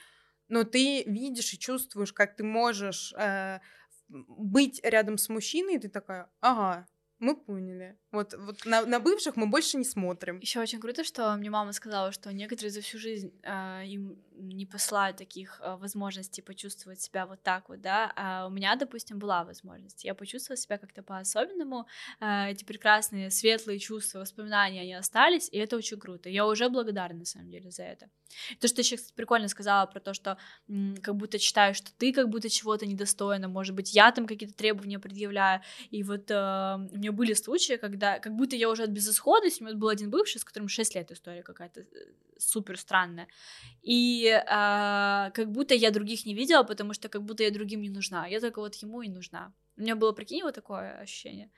S1: но ты видишь и чувствуешь, как ты можешь э, быть рядом с мужчиной, и ты такая, ага, мы поняли. Вот, вот на, на бывших мы больше не смотрим.
S2: Еще очень круто, что мне мама сказала, что некоторые за всю жизнь э, им не посылают таких э, возможностей почувствовать себя вот так вот, да. А у меня, допустим, была возможность. Я почувствовала себя как-то по-особенному. Э, эти прекрасные светлые чувства, воспоминания, они остались, и это очень круто. Я уже благодарна, на самом деле, за это. То, что ты сейчас прикольно сказала про то, что м, как будто считаешь, что ты как будто чего-то недостойна, может быть, я там какие-то требования предъявляю, и вот э, у меня были случаи, когда как будто я уже от безысходности, у меня был один бывший, с которым 6 лет история какая-то э, супер странная, и э, как будто я других не видела, потому что как будто я другим не нужна, я только вот ему и нужна. У меня было, прикинь, вот такое ощущение.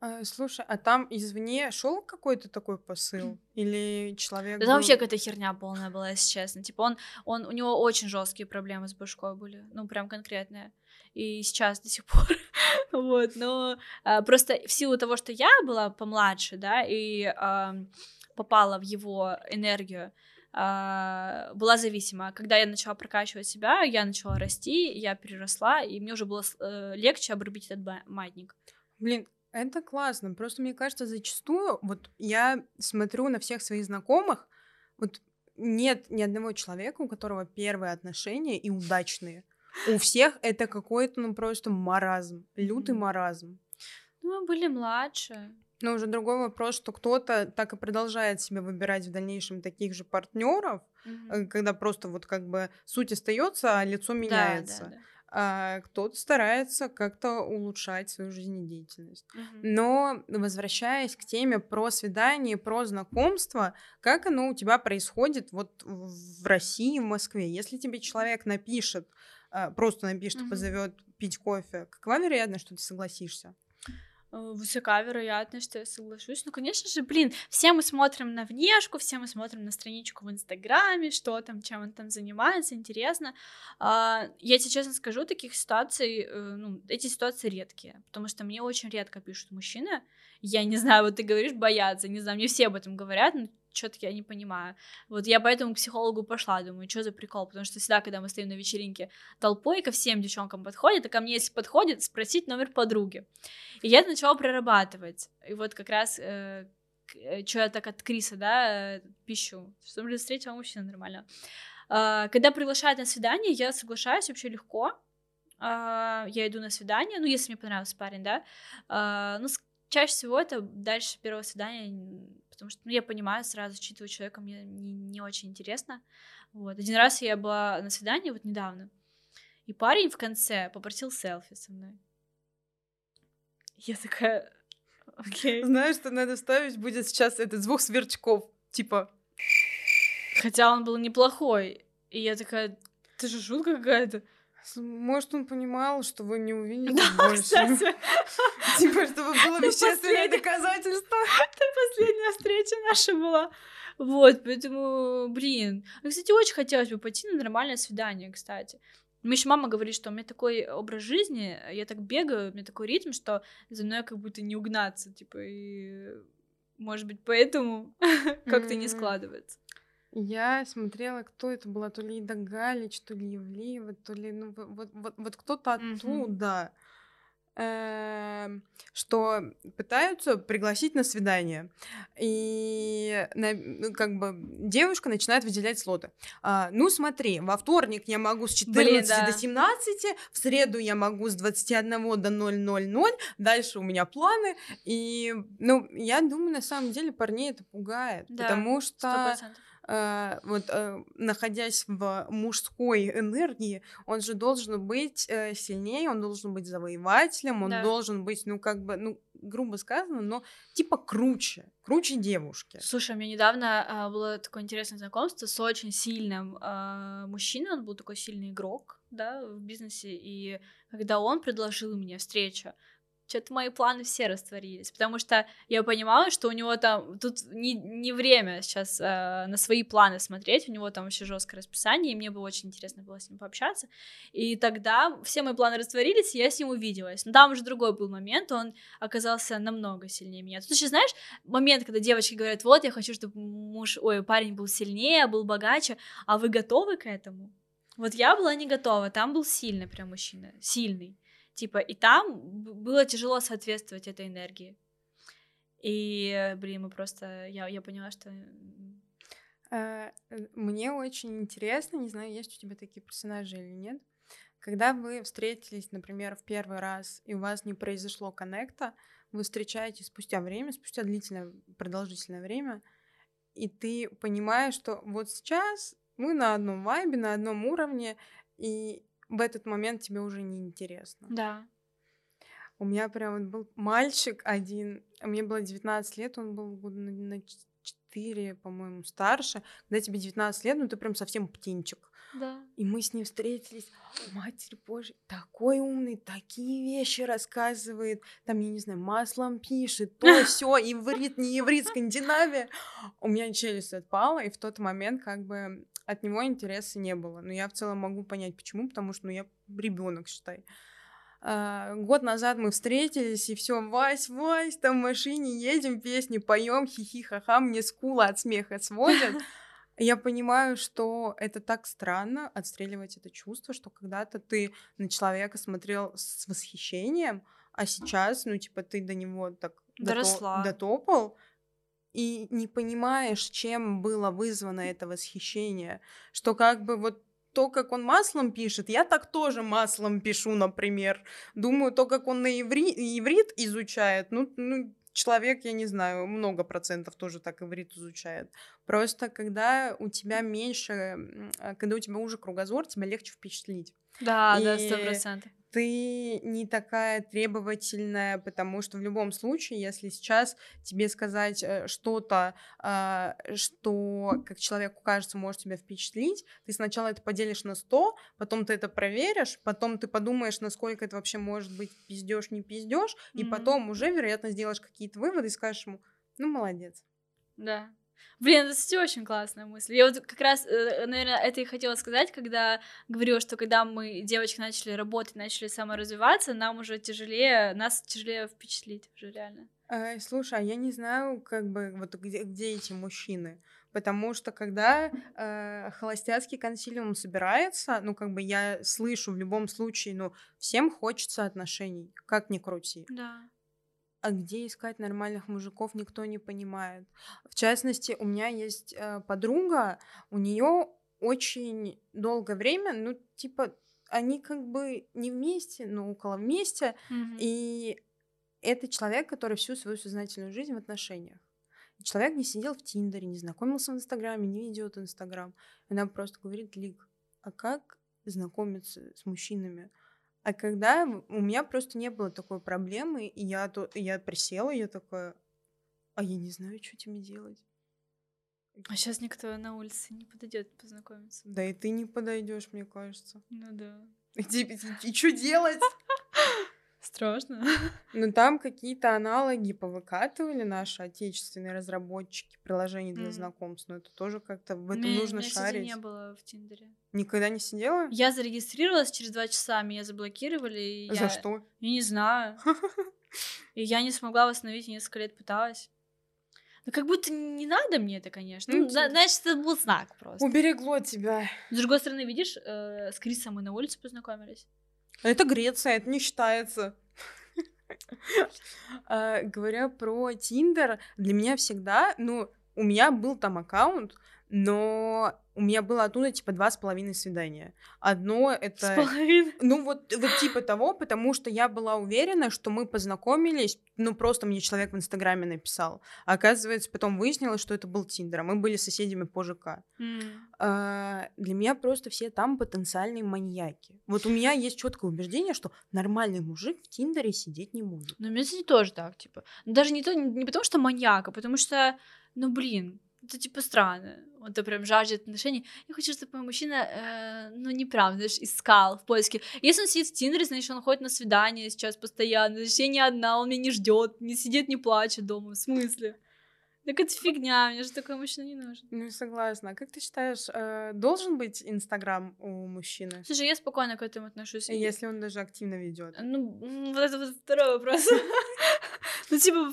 S1: А, слушай, а там извне шел какой-то такой посыл? Или человек.
S2: Да был... там вообще какая-то херня полная была, если честно. Типа он, он, у него очень жесткие проблемы с башкой были. Ну, прям конкретные. И сейчас до сих пор. <laughs> вот, но а, просто в силу того, что я была помладше, да, и попала в его энергию, а, была зависима. Когда я начала прокачивать себя, я начала расти, я переросла, и мне уже было э, легче обрубить этот маятник.
S1: Блин, это классно. Просто мне кажется, зачастую, вот я смотрю на всех своих знакомых, вот нет ни одного человека, у которого первые отношения и удачные. У всех это какой-то, ну, просто маразм, лютый маразм.
S2: Ну, мы были младше.
S1: Но уже другой вопрос, что кто-то так и продолжает себе выбирать в дальнейшем таких же партнеров, mm-hmm. когда просто вот как бы суть остается, а лицо меняется. Да, да, да а кто-то старается как-то улучшать свою жизнедеятельность. Mm-hmm. Но возвращаясь к теме про свидание, про знакомство, как оно у тебя происходит вот в России, в Москве? Если тебе человек напишет, просто напишет, mm-hmm. позовет пить кофе, какова вероятность, что ты согласишься?
S2: Э, высока вероятность, что я соглашусь. Ну, конечно же, блин, все мы смотрим на внешку, все мы смотрим на страничку в Инстаграме, что там, чем он там занимается, интересно. А, я тебе честно скажу, таких ситуаций, э, ну, эти ситуации редкие, потому что мне очень редко пишут мужчины. Я не знаю, вот ты говоришь, боятся, не знаю, мне все об этом говорят, но что-то я не понимаю. Вот я поэтому к психологу пошла, думаю, что за прикол, потому что всегда, когда мы стоим на вечеринке толпой, ко всем девчонкам подходит, а ко мне, если подходит, спросить номер подруги. И я начала прорабатывать. И вот как раз э, э что я так от Криса, да, э, пищу, что блин, встретила мужчину нормально. Э, когда приглашают на свидание, я соглашаюсь вообще легко. Э, я иду на свидание, ну, если мне понравился парень, да. Э, ну, чаще всего это дальше первого свидания потому что, ну, я понимаю, сразу считываю человека, мне не, не очень интересно. Вот. Один раз я была на свидании, вот недавно, и парень в конце попросил селфи со мной. Я такая, окей.
S1: Знаешь, что надо ставить будет сейчас этот звук сверчков, типа...
S2: Хотя он был неплохой, и я такая, ты же шутка какая-то.
S1: Может, он понимал, что вы не увидите да, <laughs> больше. <laughs> Типа, чтобы было вещественное доказательство. <laughs>
S2: Это последняя встреча наша была. Вот, поэтому, блин. Ну, кстати, очень хотелось бы пойти на нормальное свидание, кстати. Мне еще мама говорит, что у меня такой образ жизни, я так бегаю, у меня такой ритм, что за мной как будто не угнаться, типа, и может быть, поэтому как-то не складывается.
S1: Я смотрела, кто это была, то ли Ида Галич, то ли Евлеева, то ли, ну, вот, вот, вот кто-то оттуда, эм, что пытаются пригласить на свидание. И ну, как бы девушка начинает выделять слоты. А, ну, смотри, во вторник я могу с 14 Блин, да. до 17, в среду я могу с 21 до 000, дальше у меня планы. И, ну, я думаю, на самом деле парней это пугает, да, потому что... 100%. Э, вот э, находясь в мужской энергии, он же должен быть э, сильнее, он должен быть завоевателем, он да. должен быть, ну, как бы, ну, грубо сказано, но типа круче, круче девушки.
S2: Слушай, у меня недавно э, было такое интересное знакомство с очень сильным э, мужчиной, он был такой сильный игрок, да, в бизнесе, и когда он предложил мне встречу, что-то мои планы все растворились, потому что я понимала, что у него там тут не, не время сейчас э, на свои планы смотреть, у него там вообще жесткое расписание, и мне было очень интересно было с ним пообщаться, и тогда все мои планы растворились, и я с ним увиделась, но там уже другой был момент, он оказался намного сильнее меня. Тут еще, знаешь, момент, когда девочки говорят, вот, я хочу, чтобы муж, ой, парень был сильнее, был богаче, а вы готовы к этому? Вот я была не готова, там был сильный прям мужчина, сильный. Типа, и там было тяжело соответствовать этой энергии. И, блин, мы просто... Я, я поняла, что...
S1: Э, э, мне очень интересно, не знаю, есть у тебя такие персонажи или нет, когда вы встретились, например, в первый раз, и у вас не произошло коннекта, вы встречаетесь спустя время, спустя длительное, продолжительное время, и ты понимаешь, что вот сейчас мы на одном вайбе, на одном уровне, и в этот момент тебе уже не интересно.
S2: Да.
S1: У меня прям вот был мальчик один, мне было 19 лет, он был года на, на 4, по-моему, старше. Когда тебе 19 лет, ну ты прям совсем птенчик.
S2: Да.
S1: И мы с ним встретились. Матерь Божья, такой умный, такие вещи рассказывает. Там, я не знаю, маслом пишет, то <laughs> все, иврит, не иврит, Скандинавия. У меня челюсть отпала, и в тот момент как бы от него интереса не было. Но я в целом могу понять, почему, потому что ну, я ребенок, считай. А, год назад мы встретились, и все, Вась, Вась, там в машине едем, песни поем, хихи-ха-ха, мне скула от смеха сводят. <laughs> Я понимаю, что это так странно отстреливать это чувство, что когда-то ты на человека смотрел с восхищением, а сейчас, ну, типа, ты до него так
S2: Доросла.
S1: дотопал, и не понимаешь, чем было вызвано это восхищение, что как бы вот то, как он маслом пишет, я так тоже маслом пишу, например. Думаю, то, как он на иври... иврит изучает, ну, ну, человек, я не знаю, много процентов тоже так иврит изучает. Просто когда у тебя меньше, а, когда у тебя уже кругозор, тебя легче впечатлить.
S2: Да, и да, сто процентов
S1: ты не такая требовательная, потому что в любом случае, если сейчас тебе сказать э, что-то, а, что как человеку кажется может тебя впечатлить, ты сначала это поделишь на 100, потом ты это проверишь, потом ты подумаешь, насколько это вообще может быть пиздешь, не пиздешь, mm-hmm. и потом уже, вероятно, сделаешь какие-то выводы и скажешь ему, ну, молодец.
S2: Да. Блин, это, кстати, очень классная мысль. Я вот как раз, э, наверное, это и хотела сказать, когда говорила, что когда мы, девочки, начали работать, начали саморазвиваться, нам уже тяжелее, нас тяжелее впечатлить уже реально.
S1: Э, слушай, а я не знаю, как бы, вот где, где эти мужчины. Потому что когда э, холостяцкий консилиум собирается, ну, как бы я слышу в любом случае, ну, всем хочется отношений, как ни крути.
S2: Да
S1: а где искать нормальных мужиков, никто не понимает. В частности, у меня есть э, подруга, у нее очень долгое время, ну, типа, они как бы не вместе, но около вместе,
S2: mm-hmm.
S1: и это человек, который всю свою сознательную жизнь в отношениях. Человек не сидел в Тиндере, не знакомился в Инстаграме, не ведет Инстаграм. Она просто говорит, Лик, а как знакомиться с мужчинами? А когда у меня просто не было такой проблемы, и я, то, я присела, и я такая, а я не знаю, что тебе делать.
S2: А сейчас никто на улице не подойдет познакомиться.
S1: Да и ты не подойдешь, мне кажется.
S2: Ну да.
S1: И, и что делать? <laughs> <laughs>
S2: Страшно. <laughs>
S1: Ну, там какие-то аналоги повыкатывали наши отечественные разработчики приложений для mm. знакомств, но это тоже как-то в этом Мне, нужно
S2: меня,
S1: шарить.
S2: Кстати, не было в Тиндере.
S1: Никогда не сидела?
S2: Я зарегистрировалась, через два часа меня заблокировали. И
S1: За
S2: я...
S1: что?
S2: Я не знаю. <laughs> И я не смогла восстановить, несколько лет пыталась. Ну, как будто не надо мне это, конечно. Ну, ну значит, это был знак просто.
S1: Уберегло тебя.
S2: С другой стороны, видишь, э, с Крисом мы на улице познакомились.
S1: Это Греция, это не считается. <laughs> А, говоря про Тиндер, для меня всегда, ну, у меня был там аккаунт, но у меня было оттуда типа два с половиной свидания. Одно это...
S2: С половиной?
S1: Ну вот, вот типа того, потому что я была уверена, что мы познакомились, ну просто мне человек в Инстаграме написал. А оказывается, потом выяснилось, что это был Тиндер, а мы были соседями по ЖК. Mm. А, для меня просто все там потенциальные маньяки. Вот у меня есть четкое убеждение, что нормальный мужик в Тиндере сидеть не будет.
S2: Ну, у меня, кстати, тоже так, типа. Даже не, то, не потому, что маньяк, а потому что, ну, блин, это типа странно. Он то прям жаждет отношений. Я хочу, чтобы мой мужчина, э, ну, не правда, знаешь, искал в поиске. Если он сидит в Тиндере, значит, он ходит на свидание сейчас постоянно. Значит, я не одна, он меня не ждет, не сидит, не плачет дома. В смысле? Так это фигня, мне же такой мужчина не нужен.
S1: Ну, согласна. А как ты считаешь, э, должен быть Инстаграм у мужчины?
S2: Слушай, я спокойно к этому отношусь.
S1: Если он даже активно ведет.
S2: Ну, вот это вот второй вопрос. <laughs> Ну, типа,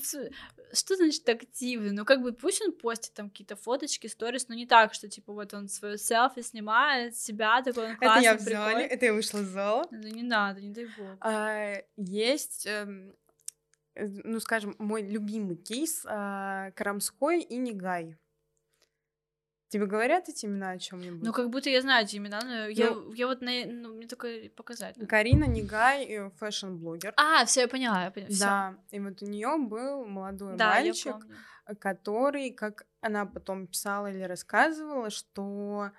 S2: что значит активно? Ну, как бы пусть он постит там какие-то фоточки, сторис, но не так, что, типа, вот он свое селфи снимает, себя такой, он
S1: классный, Это я в зале, это я вышла из зала.
S2: Ну, не надо, не дай бог.
S1: А, есть эм, Э, ну, скажем, мой любимый кейс а, Карамской и Негай. Тебе говорят эти имена о чем-нибудь?
S2: Ну, как будто я знаю эти имена, но ну, я, я вот на, ну, мне только показать. Надо.
S1: Карина Негай, fashion-блогер.
S2: А, все, я поняла, я поняла.
S1: Да, и вот у нее был молодой да, мальчик, который, как она потом писала или рассказывала, что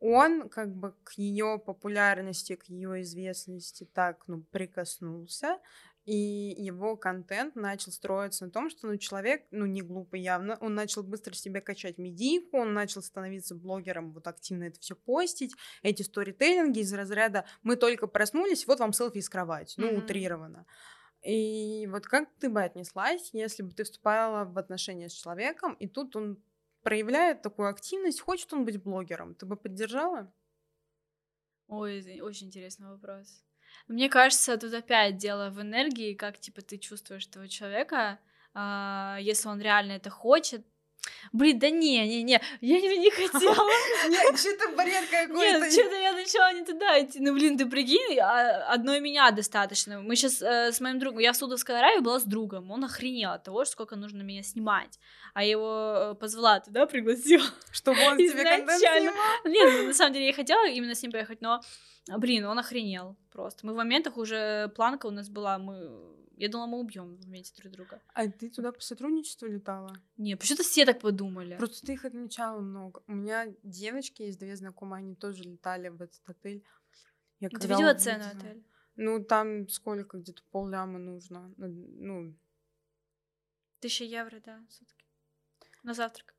S1: он как бы к ее популярности, к ее известности так, ну, прикоснулся, и его контент начал строиться на том, что ну, человек, ну, не глупый явно, он начал быстро себе качать медийку, он начал становиться блогером, вот активно это все постить, эти сторителлинги из разряда «мы только проснулись, вот вам селфи из кровати», ну, mm-hmm. утрированно. И вот как ты бы отнеслась, если бы ты вступала в отношения с человеком, и тут он проявляет такую активность, хочет он быть блогером, ты бы поддержала?
S2: Ой, очень интересный вопрос. Мне кажется, тут опять дело в энергии, как типа ты чувствуешь этого человека. А, если он реально это хочет, Блин, да не, не, не, я не, не хотела. <laughs>
S1: Нет, что-то бред какой-то.
S2: Нет, что-то я начала не туда идти. Ну, блин, ты прикинь, а, одной меня достаточно. Мы сейчас э, с моим другом, я в Судовской Аравии была с другом, он охренел от того, сколько нужно меня снимать. А я его э, позвала туда, пригласила.
S1: Чтобы он <laughs> тебе контент снимал?
S2: Нет, ну, на самом деле я хотела именно с ним поехать, но, блин, он охренел просто. Мы в моментах уже, планка у нас была, мы я думала, мы убьем вместе друг друга.
S1: А ты туда по сотрудничеству летала?
S2: Не, почему-то все так подумали.
S1: Просто ты их отмечала много. У меня девочки есть две знакомые, они тоже летали в этот отель.
S2: Я ты видела цену отель?
S1: Ну, там сколько? Где-то полляма нужно. Ну...
S2: Тысяча евро, да, сутки. На завтрак.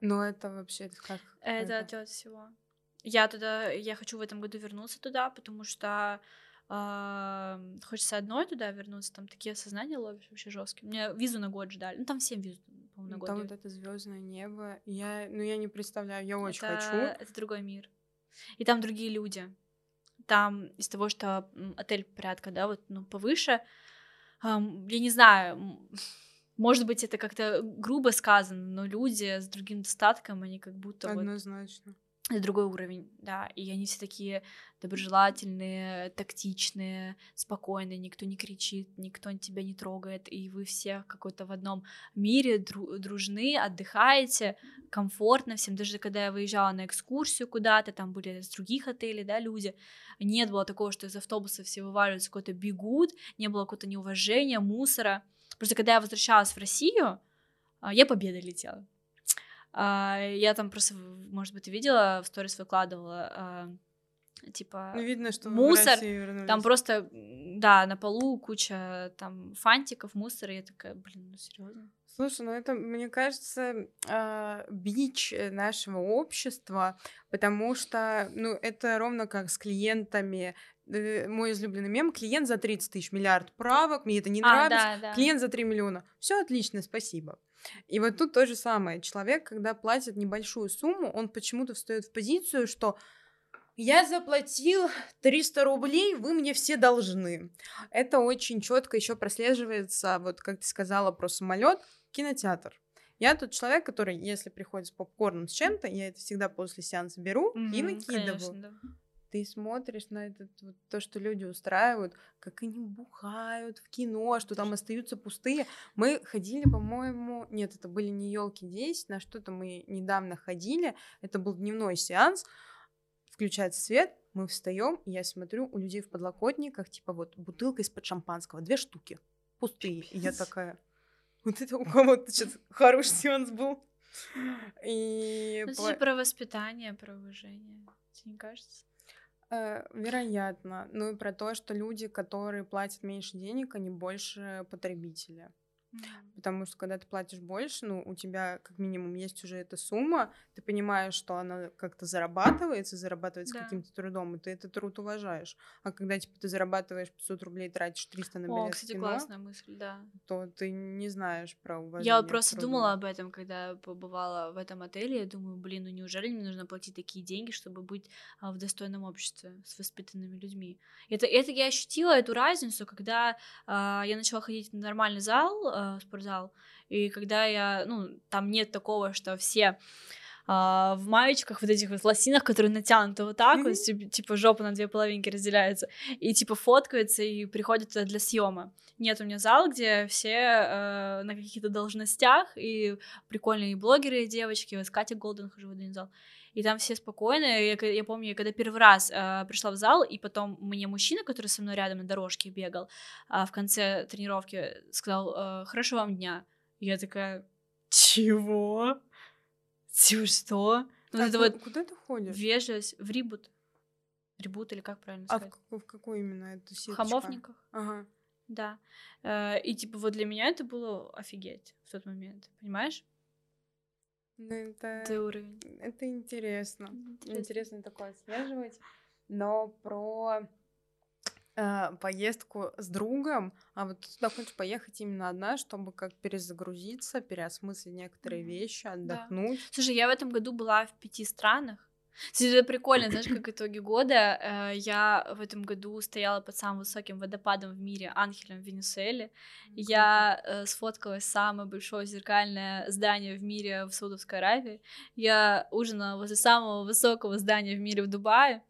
S1: Ну, это вообще как?
S2: Это от всего. Я туда, я хочу в этом году вернуться туда, потому что а, хочется одной туда вернуться, там такие осознания ловишь вообще жесткие. Мне визу на год ждали. Ну, там всем визу,
S1: по на год. Там вот это звездное небо. Я, ну, я не представляю, я очень
S2: это,
S1: хочу.
S2: Это другой мир. И там другие люди. Там из того, что отель порядка, да, вот, ну, повыше, эм, я не знаю, <laughs> может быть, это как-то грубо сказано, но люди с другим достатком, они как будто
S1: Однозначно.
S2: Вот это другой уровень, да, и они все такие доброжелательные, тактичные, спокойные, никто не кричит, никто тебя не трогает, и вы все какой-то в одном мире дру- дружны, отдыхаете, комфортно всем, даже когда я выезжала на экскурсию куда-то, там были с других отелей, да, люди, нет было такого, что из автобуса все вываливаются, куда-то бегут, не было какого-то неуважения, мусора, просто когда я возвращалась в Россию, а, я победой летела, я там просто, может быть, видела, в сторис выкладывала, а, типа
S1: Ну, видно, что
S2: мусор, там просто, да, на полу куча там фантиков, мусора, я такая, блин, ну серьезно.
S1: Слушай, ну это, мне кажется, э, бич нашего общества, потому что, ну, это ровно как с клиентами. Э, мой излюбленный мем: клиент за 30 тысяч, миллиард правок, мне это не
S2: А,
S1: нравится.
S2: да, да.
S1: Клиент за 3 миллиона. Все отлично, спасибо. И вот тут то же самое. Человек, когда платит небольшую сумму, он почему-то встает в позицию, что я заплатил 300 рублей, вы мне все должны. Это очень четко еще прослеживается, вот как ты сказала про самолет, кинотеатр. Я тот человек, который, если приходит с попкорном с чем-то, я это всегда после сеанса беру и
S2: Мгм,
S1: накидываю.
S2: конечно, да.
S1: Ты смотришь на этот, вот, то, что люди устраивают, как они бухают в кино, что там остаются пустые. Мы ходили, по-моему, нет, это были не елки 10, на что-то мы недавно ходили. Это был дневной сеанс. Включается свет, мы встаем, и я смотрю, у людей в подлокотниках, типа вот бутылка из-под шампанского, две штуки, пустые. И я такая, вот это у кого-то сейчас хороший сеанс был. И
S2: Ну, Это
S1: по-
S2: же про воспитание, про уважение. Тебе не кажется?
S1: Э, Вероятно. Ну и про то, что люди, которые платят меньше денег, они больше потребители. Потому что когда ты платишь больше, ну, у тебя как минимум есть уже эта сумма, ты понимаешь, что она как-то зарабатывается, зарабатывается
S2: Да.
S1: каким-то трудом, и ты этот труд уважаешь. А когда, типа, ты зарабатываешь 500 рублей, тратишь 300 на билет
S2: О, кстати,
S1: кино,
S2: классная мысль, да.
S1: то ты не знаешь про уважение
S2: Я вот просто думала об этом, когда побывала в этом отеле. Я думаю, блин, ну неужели мне нужно платить такие деньги, чтобы быть а, в достойном обществе с воспитанными людьми? Это, это я ощутила эту разницу, когда а, я начала ходить в нормальный зал, а, спортзал, и когда я, ну, там нет такого, что все а, в маечках, вот этих вот лосинах, которые натянуты вот так, вот, тип- типа жопа на две половинки разделяется, и типа фоткаются и приходят туда для съема. Нет у меня зал, где все э, на каких-то должностях, и прикольные блогеры и девочки, вот с Катей Голден хожу в один зал. И там все спокойные. Я, я помню, я когда первый раз э, пришла в зал, и потом мне мужчина, который со мной рядом на дорожке бегал, а, в конце тренировки сказал э, «Хорошего вам дня». Я такая «Чего? Типа что?» Ну,
S1: А
S2: это вот
S1: Куда ты ходишь?
S2: вежливость в рибут. Рибут или как правильно
S1: А в,
S2: сказать?
S1: в какой именно это
S2: в
S1: сеточка?
S2: хамовниках.
S1: Ага.
S2: Да. Э, И типа вот для меня это было офигеть в тот момент, понимаешь?
S1: Ну, это...
S2: Это уровень.
S1: Это интересно.
S2: Интересно.
S1: Интересно такое отслеживать. Но про э, поездку с другом, а вот туда хочешь поехать именно одна, чтобы как перезагрузиться, переосмыслить некоторые вещи,
S2: Да.
S1: отдохнуть.
S2: Слушай, я в этом году была в пяти странах. Это прикольно, знаешь, <clears throat> как итоги года. э, Я в этом году стояла под самым высоким водопадом в мире Анхелем в Венесуэле. Я э, сфоткалась самое большое зеркальное здание в мире в Саудовской Аравии. Я ужинала возле самого высокого здания в мире в Дубае.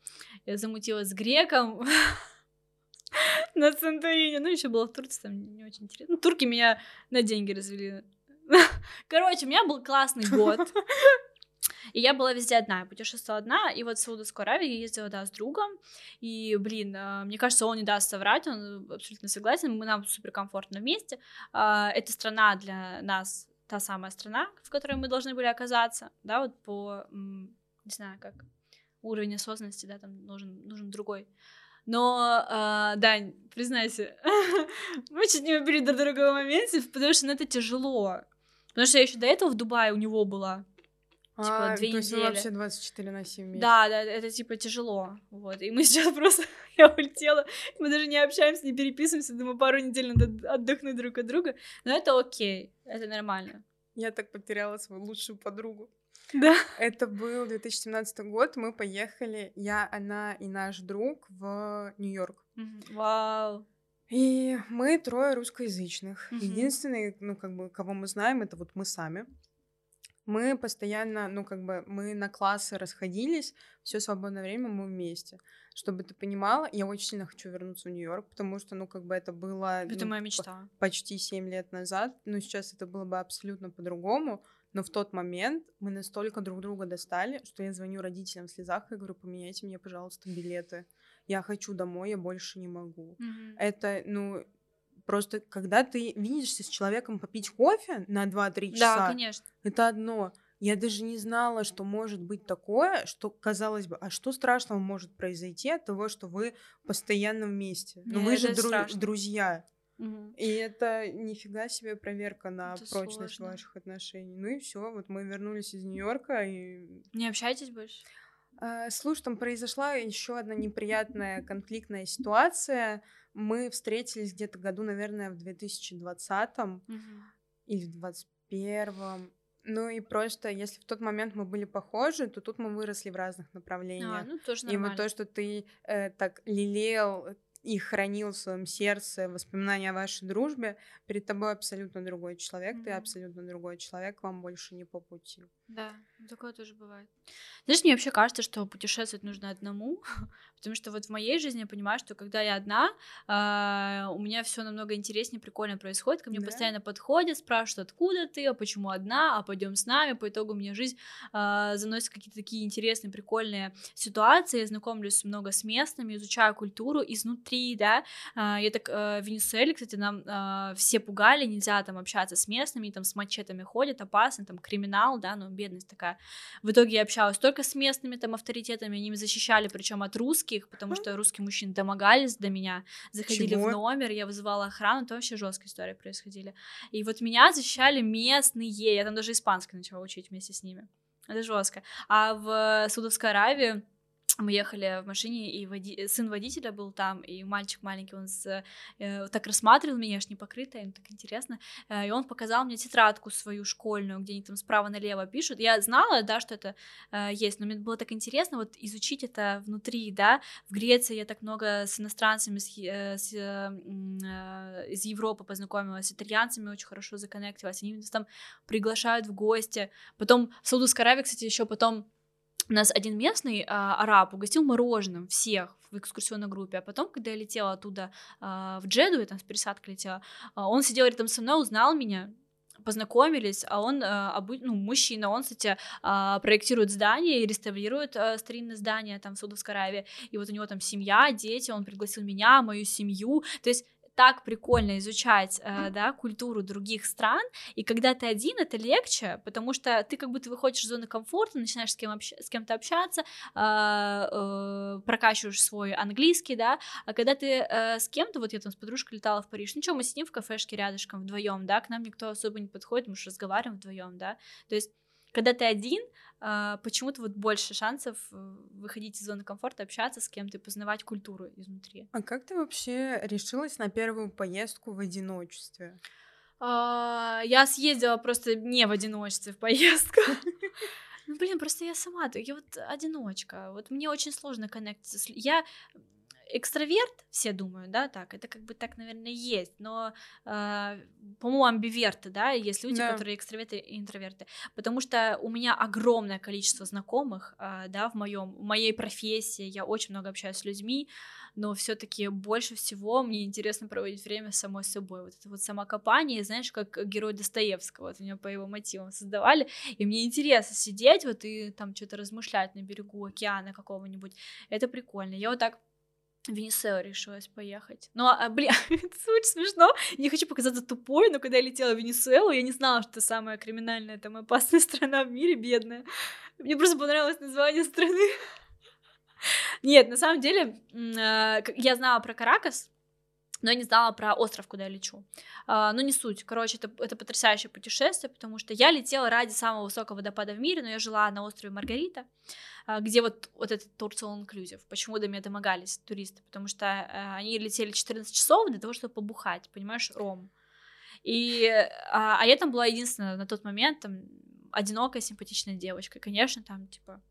S2: Я замутилась с греком <laughs> на Санторине. Ну, еще была в Турции, там не очень интересно. Ну, турки меня на деньги развели. <laughs> Короче, у меня был классный год. <laughs> И я была везде одна, я путешествовала одна, и вот в Саудовскую Аравию я ездила, да, с другом, и, блин, а, мне кажется, он не даст соврать, он абсолютно согласен, мы нам супер комфортно вместе, А, эта страна для нас та самая страна, в которой мы должны были оказаться, да, вот по, не знаю, как уровень осознанности, да, там нужен, нужен другой. Но, а, Дань, признайся, <laughs> мы чуть не убили друг друга в моменте, потому что ну, это тяжело. Потому что я еще до этого в Дубае у него была. Типа,
S1: А,
S2: две
S1: то есть вы
S2: недели.
S1: вообще 24 на 7 вместе.
S2: Да, да, это типа тяжело. Вот. И мы <laughs> сейчас просто <laughs> я улетела. Мы даже не общаемся, не переписываемся. Думаю, пару недель надо отдохнуть друг от друга. Но это окей, это нормально.
S1: Я так потеряла свою лучшую подругу.
S2: Да.
S1: Это был 2017 год, мы поехали, я, она и наш друг в Нью-Йорк.
S2: Вау.
S1: И мы трое русскоязычных.
S2: Мгм.
S1: Единственные, ну, как бы, кого мы знаем, это вот мы сами. Мы постоянно, ну, как бы, мы на классы расходились, все свободное время мы вместе. Чтобы ты понимала, я очень сильно хочу вернуться в Нью-Йорк, потому что, ну, как бы, это было...
S2: Это
S1: ну,
S2: моя мечта.
S1: почти 7 лет назад, но сейчас это было бы абсолютно по-другому. Но в тот момент мы настолько друг друга достали, что я звоню родителям в слезах и говорю, поменяйте мне, пожалуйста, билеты. Я хочу домой, я больше не могу.
S2: Мгм.
S1: Это, ну, просто когда ты видишься с человеком попить кофе на 2-3 часа,
S2: Да, конечно.
S1: это одно. я даже не знала, что может быть такое, что казалось бы, а что страшного может произойти от того, что вы постоянно вместе? Ну вы же дру- друзья. Угу. И это нифига себе проверка на это прочность сложно. ваших отношений. Ну и все, вот мы вернулись из Нью-Йорка и.
S2: Не общаетесь больше?
S1: А, слушай, там произошла еще одна неприятная конфликтная ситуация. Мы встретились где-то году, наверное, в 2020 угу. или в 2021. Ну и просто, если в тот момент мы были похожи, то тут мы выросли в разных а, направлениях. А,
S2: ну тоже
S1: нормально. И вот то, что ты э, так лелеял и хранил в своем сердце воспоминания о вашей дружбе, перед тобой абсолютно другой человек, mm-hmm. ты абсолютно другой человек, вам больше не по пути.
S2: Да, такое тоже бывает. Знаешь, мне вообще кажется, что путешествовать нужно одному, <laughs> потому что вот в моей жизни я понимаю, что когда я одна, э, у меня все намного интереснее, прикольно происходит, ко мне да. постоянно подходят, спрашивают, откуда ты, а почему одна, а пойдем с нами, по итогу мне жизнь э, заносит какие-то такие интересные, прикольные ситуации, я знакомлюсь много с местными, изучаю культуру изнутри, да, э, я так э, в Венесуэле, кстати, нам э, все пугали, нельзя там общаться с местными, там с мачетами ходят, опасно, там криминал, да, ну бедность такая. В итоге я общалась только с местными там авторитетами, они меня защищали, причем от русских, потому что русские мужчины домогались до меня, заходили Чего? в номер, я вызывала охрану, это вообще жесткие истории происходили. И вот меня защищали местные, я там даже испанский начала учить вместе с ними. Это жестко. А в Саудовской Аравии мы ехали в машине, и води... сын водителя был там, и мальчик маленький, он с... э, так рассматривал меня, аж не покрытая, ему так интересно, э, и он показал мне тетрадку свою школьную, где они там справа налево пишут. Я знала, да, что это э, есть, но мне было так интересно вот изучить это внутри, да. В Греции я так много с иностранцами с, с, из Европы познакомилась, с итальянцами очень хорошо законнектилась, они нас там приглашают в гости. Потом в Саудовской Аравии, кстати, еще потом нас один местный а, араб угостил мороженым всех в экскурсионной группе, а потом, когда я летела оттуда а, в Джеду, я там с пересадкой летела, а, он сидел рядом со мной, узнал меня, познакомились, а он, а, ну, мужчина, он, кстати, а, проектирует здания и реставрирует а, старинные здания там в Саудовской Аравии, и вот у него там семья, дети, он пригласил меня, мою семью, то есть так прикольно изучать, э, да, культуру других стран, и когда ты один, это легче, потому что ты как будто выходишь из зоны комфорта, начинаешь с, кем общ... с кем-то общаться, э, э, прокачиваешь свой английский, да, а когда ты э, с кем-то, вот я там с подружкой летала в Париж, ну что, мы сидим в кафешке рядышком вдвоем, да, к нам никто особо не подходит, мы же разговариваем вдвоем, да, то есть когда ты один, а, почему-то вот больше шансов э, выходить из зоны комфорта, общаться с кем-то и познавать культуру изнутри.
S1: А как ты вообще решилась на первую поездку в одиночестве?
S2: А, я съездила просто не в одиночестве в поездку. <laughs> Ну, блин, просто я сама, я вот одиночка, вот мне очень сложно коннектиться. Я экстраверт, все думают, да, так, это как бы так, наверное, есть, но, э, по-моему, амбиверты, да, есть люди, да. которые экстраверты и интроверты, потому что у меня огромное количество знакомых, э, да, в моем, в моей профессии, я очень много общаюсь с людьми, но все-таки больше всего мне интересно проводить время с самой собой, вот это вот самокопание, знаешь, как герой Достоевского, вот меня по его мотивам создавали, и мне интересно сидеть вот и там что-то размышлять на берегу океана какого-нибудь, это прикольно, я вот так в Венесуэлу решилась поехать. Ну, а, блин, <laughs> это очень смешно. Не хочу показаться тупой, но когда я летела в Венесуэлу, я не знала, что это самая криминальная, там, опасная <laughs> страна в мире, бедная. Мне просто понравилось название страны. <laughs> Нет, на самом деле, а, я знала про Каракас, но я не знала про остров, куда я лечу. А, ну, не суть. Короче, это, это потрясающее путешествие, потому что я летела ради самого высокого водопада в мире, но я жила на острове Маргарита, а, где вот, вот этот Turtle Inclusive. Почему до меня домогались туристы? Потому что а, они летели 14 часов для того, чтобы побухать, понимаешь, ром. И, а, а я там была единственная на тот момент, там, одинокая, симпатичная девочка. конечно, там, типа,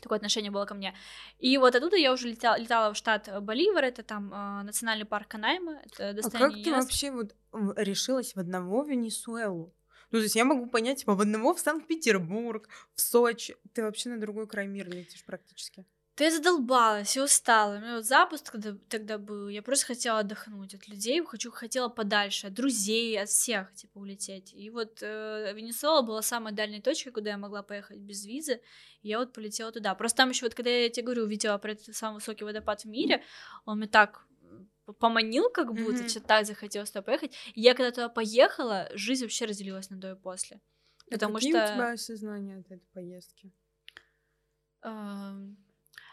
S2: такое отношение было ко мне. И вот оттуда я уже летала, летала в штат Боливар, это там э, национальный парк Канайма, это
S1: А как ты вообще вот решилась в одного Венесуэлу? Ну, то есть я могу понять, типа, в одного в Санкт-Петербург, в Сочи. Ты вообще на другой край мира летишь практически.
S2: Я задолбалась и устала. У меня вот запуск когда, тогда был, я просто хотела отдохнуть от людей, хочу, хотела подальше, от друзей, от всех, типа, улететь. И вот э, Венесуэла была самой дальней точкой, куда я могла поехать без визы, и я вот полетела туда. Просто там еще вот, когда я тебе говорю, увидела про этот самый высокий водопад в мире, он мне так поманил, как будто, mm-hmm. что так захотелось туда поехать. И я когда туда поехала, жизнь вообще разделилась на до и после.
S1: потому какие что... у тебя осознания от этой поездки?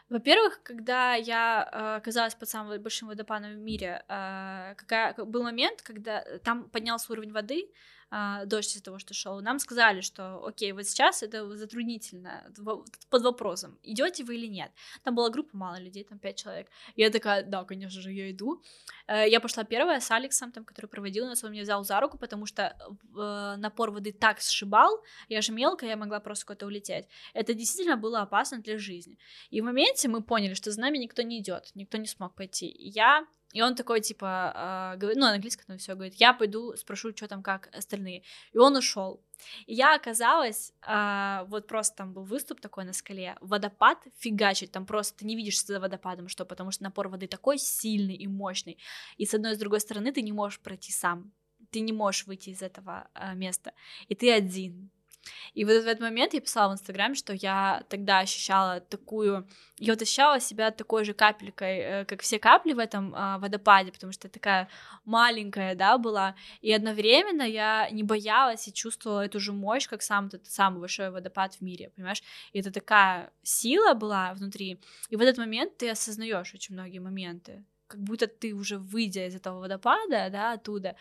S2: Во-первых, когда я э, оказалась под самым большим водопадом в мире, э, какая, был момент, когда там поднялся уровень воды, а, дождь из-за того, что шел, нам сказали, что окей, вот сейчас это затруднительно, под вопросом, идете вы или нет. Там была группа мало людей, там пять человек. Я такая, да, конечно же, я иду. Э, я пошла первая с Алексом, там, который проводил нас, он меня взял за руку, потому что э, напор воды так сшибал, я же мелкая, я могла просто куда-то улететь. Это действительно было опасно для жизни. И в моменте мы поняли, что за нами никто не идет, никто не смог пойти. Я и он такой, типа, э, говорит, ну, на английском там все говорит, я пойду спрошу, что там, как остальные. И он ушел. И я оказалась, э, вот просто там был выступ такой на скале, водопад фигачит, там просто ты не видишь за водопадом, что, потому что напор воды такой сильный и мощный. И с одной и с другой стороны ты не можешь пройти сам, ты не можешь выйти из этого э, места, и ты один, и вот в этот момент я писала в Инстаграме, что я тогда ощущала такую... Я вот ощущала себя такой же капелькой, э, как все капли в этом а, водопаде, потому что я такая маленькая, да, была. И одновременно я не боялась и чувствовала эту же мощь, как сам этот самый большой водопад в мире, понимаешь? И это такая сила была внутри. И в этот момент ты осознаешь очень многие моменты. Как будто ты уже выйдя из этого водопада, да, оттуда,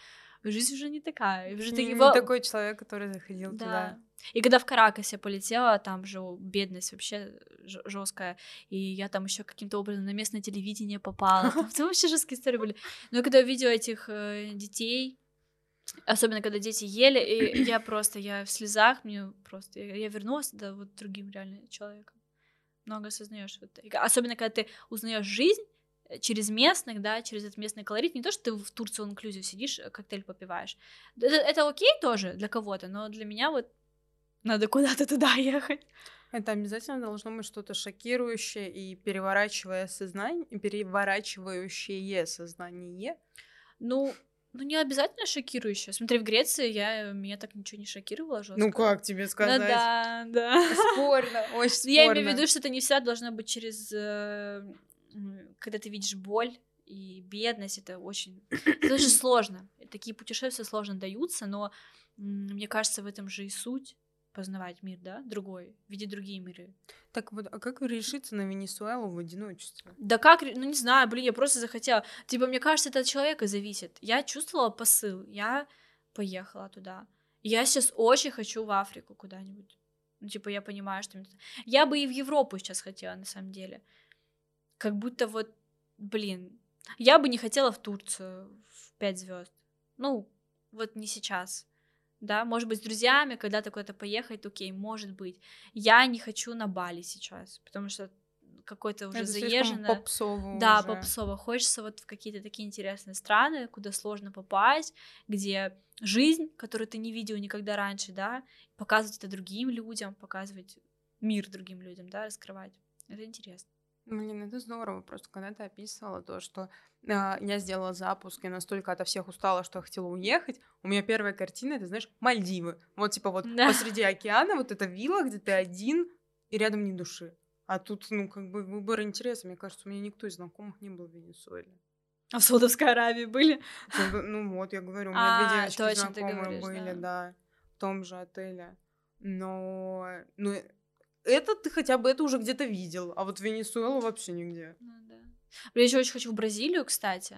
S2: жизнь уже не такая. Уже
S1: ты его... Не такой человек, который заходил да. туда.
S2: И когда в Каракасе полетела, там же бедность вообще жесткая, и я там еще каким-то образом на местное телевидение попала. Там вообще жесткие истории были. Но когда видела этих э, детей, особенно когда дети ели, и я просто, я в слезах, мне просто, я, я вернулась да, вот другим реально человеком. Много осознаешь. Вот. Особенно когда ты узнаешь жизнь, через местных, да, через этот местный колорит, не то, что ты в Турции инклюзив сидишь, э, коктейль попиваешь. Это, это окей тоже для кого-то, но для меня вот надо куда-то туда <laughs> ехать.
S1: Это обязательно должно быть что-то шокирующее и переворачивая сознание, переворачивающее сознание.
S2: Ну, ну, не обязательно шокирующее. Смотри, в Греции я, меня так ничего не шокировало жестко.
S1: Ну, как тебе сказать?
S2: Ну, да, да.
S1: Спорно, очень спорно.
S2: Я имею в виду, что это не всегда должно быть через э, когда ты видишь боль и бедность, это очень, это очень сложно. Такие путешествия сложно даются, но мне кажется, в этом же и суть познавать мир, да, другой, видеть другие миры.
S1: Так вот, а как решиться на Венесуэлу в одиночестве?
S2: Да как, ну не знаю, блин, я просто захотела. Типа, мне кажется, это от человека зависит. Я чувствовала посыл, я поехала туда. Я сейчас очень хочу в Африку куда-нибудь. Ну, типа, я понимаю, что... Я бы и в Европу сейчас хотела, на самом деле как будто вот, блин, я бы не хотела в Турцию в пять звезд. Ну, вот не сейчас. Да, может быть, с друзьями когда-то куда-то поехать, окей, может быть. Я не хочу на Бали сейчас, потому что какой-то уже заезжено.
S1: попсово
S2: Да,
S1: уже.
S2: попсово. Хочется вот в какие-то такие интересные страны, куда сложно попасть, где жизнь, которую ты не видел никогда раньше, да, показывать это другим людям, показывать мир другим людям, да, раскрывать. Это интересно.
S1: Блин, это здорово. Просто когда ты описывала то, что э, я сделала запуск и настолько ото всех устала, что я хотела уехать, у меня первая картина, это, знаешь, Мальдивы. Вот, типа, вот да. посреди океана, вот эта вилла, где ты <laughs> один, и рядом ни души. А тут, ну, как бы выбор интереса. Мне кажется, у меня никто из знакомых не был в Венесуэле.
S2: А в Саудовской Аравии были?
S1: Ну вот, я говорю, у меня а, две девочки знакомые были, да. в том же отеле. Но, ну, это ты хотя бы это уже где-то видел, а вот Венесуэлу вообще нигде.
S2: Ну да. Я еще очень хочу в Бразилию, кстати.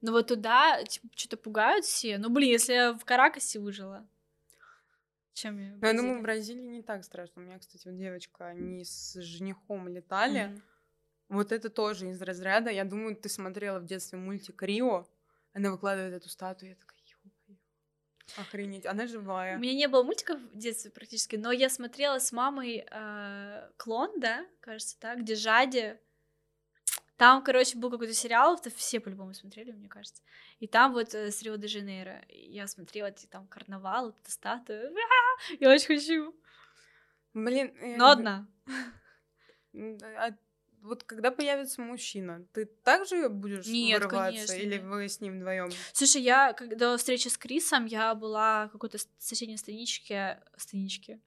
S2: Но вот туда типа, что-то пугают все. Ну, блин, если я в Каракасе выжила, чем я?
S1: Ну, я думаю, в Бразилии не так страшно. У меня, кстати, вот девочка, они с женихом летали. Mm-hmm. Вот это тоже из разряда. Я думаю, ты смотрела в детстве мультик Рио. Она выкладывает эту статую, я такая, Охренеть, она живая.
S2: У меня не было мультиков в детстве практически, но я смотрела с мамой э, клон, да, кажется, так, где Жади. Там, короче, был какой-то сериал, это все по-любому смотрели, мне кажется. И там вот э, с Рио-де-Жанейро я смотрела, эти там карнавал, вот эта статуя. <laughs> Я очень хочу.
S1: Блин.
S2: Но одна. <laughs>
S1: А вот когда появится мужчина, ты также будешь Нет, вырываться, конечно. или вы с ним вдвоем?
S2: Слушай, я когда встречи с Крисом, я была в какой-то соседней станичке, станичке,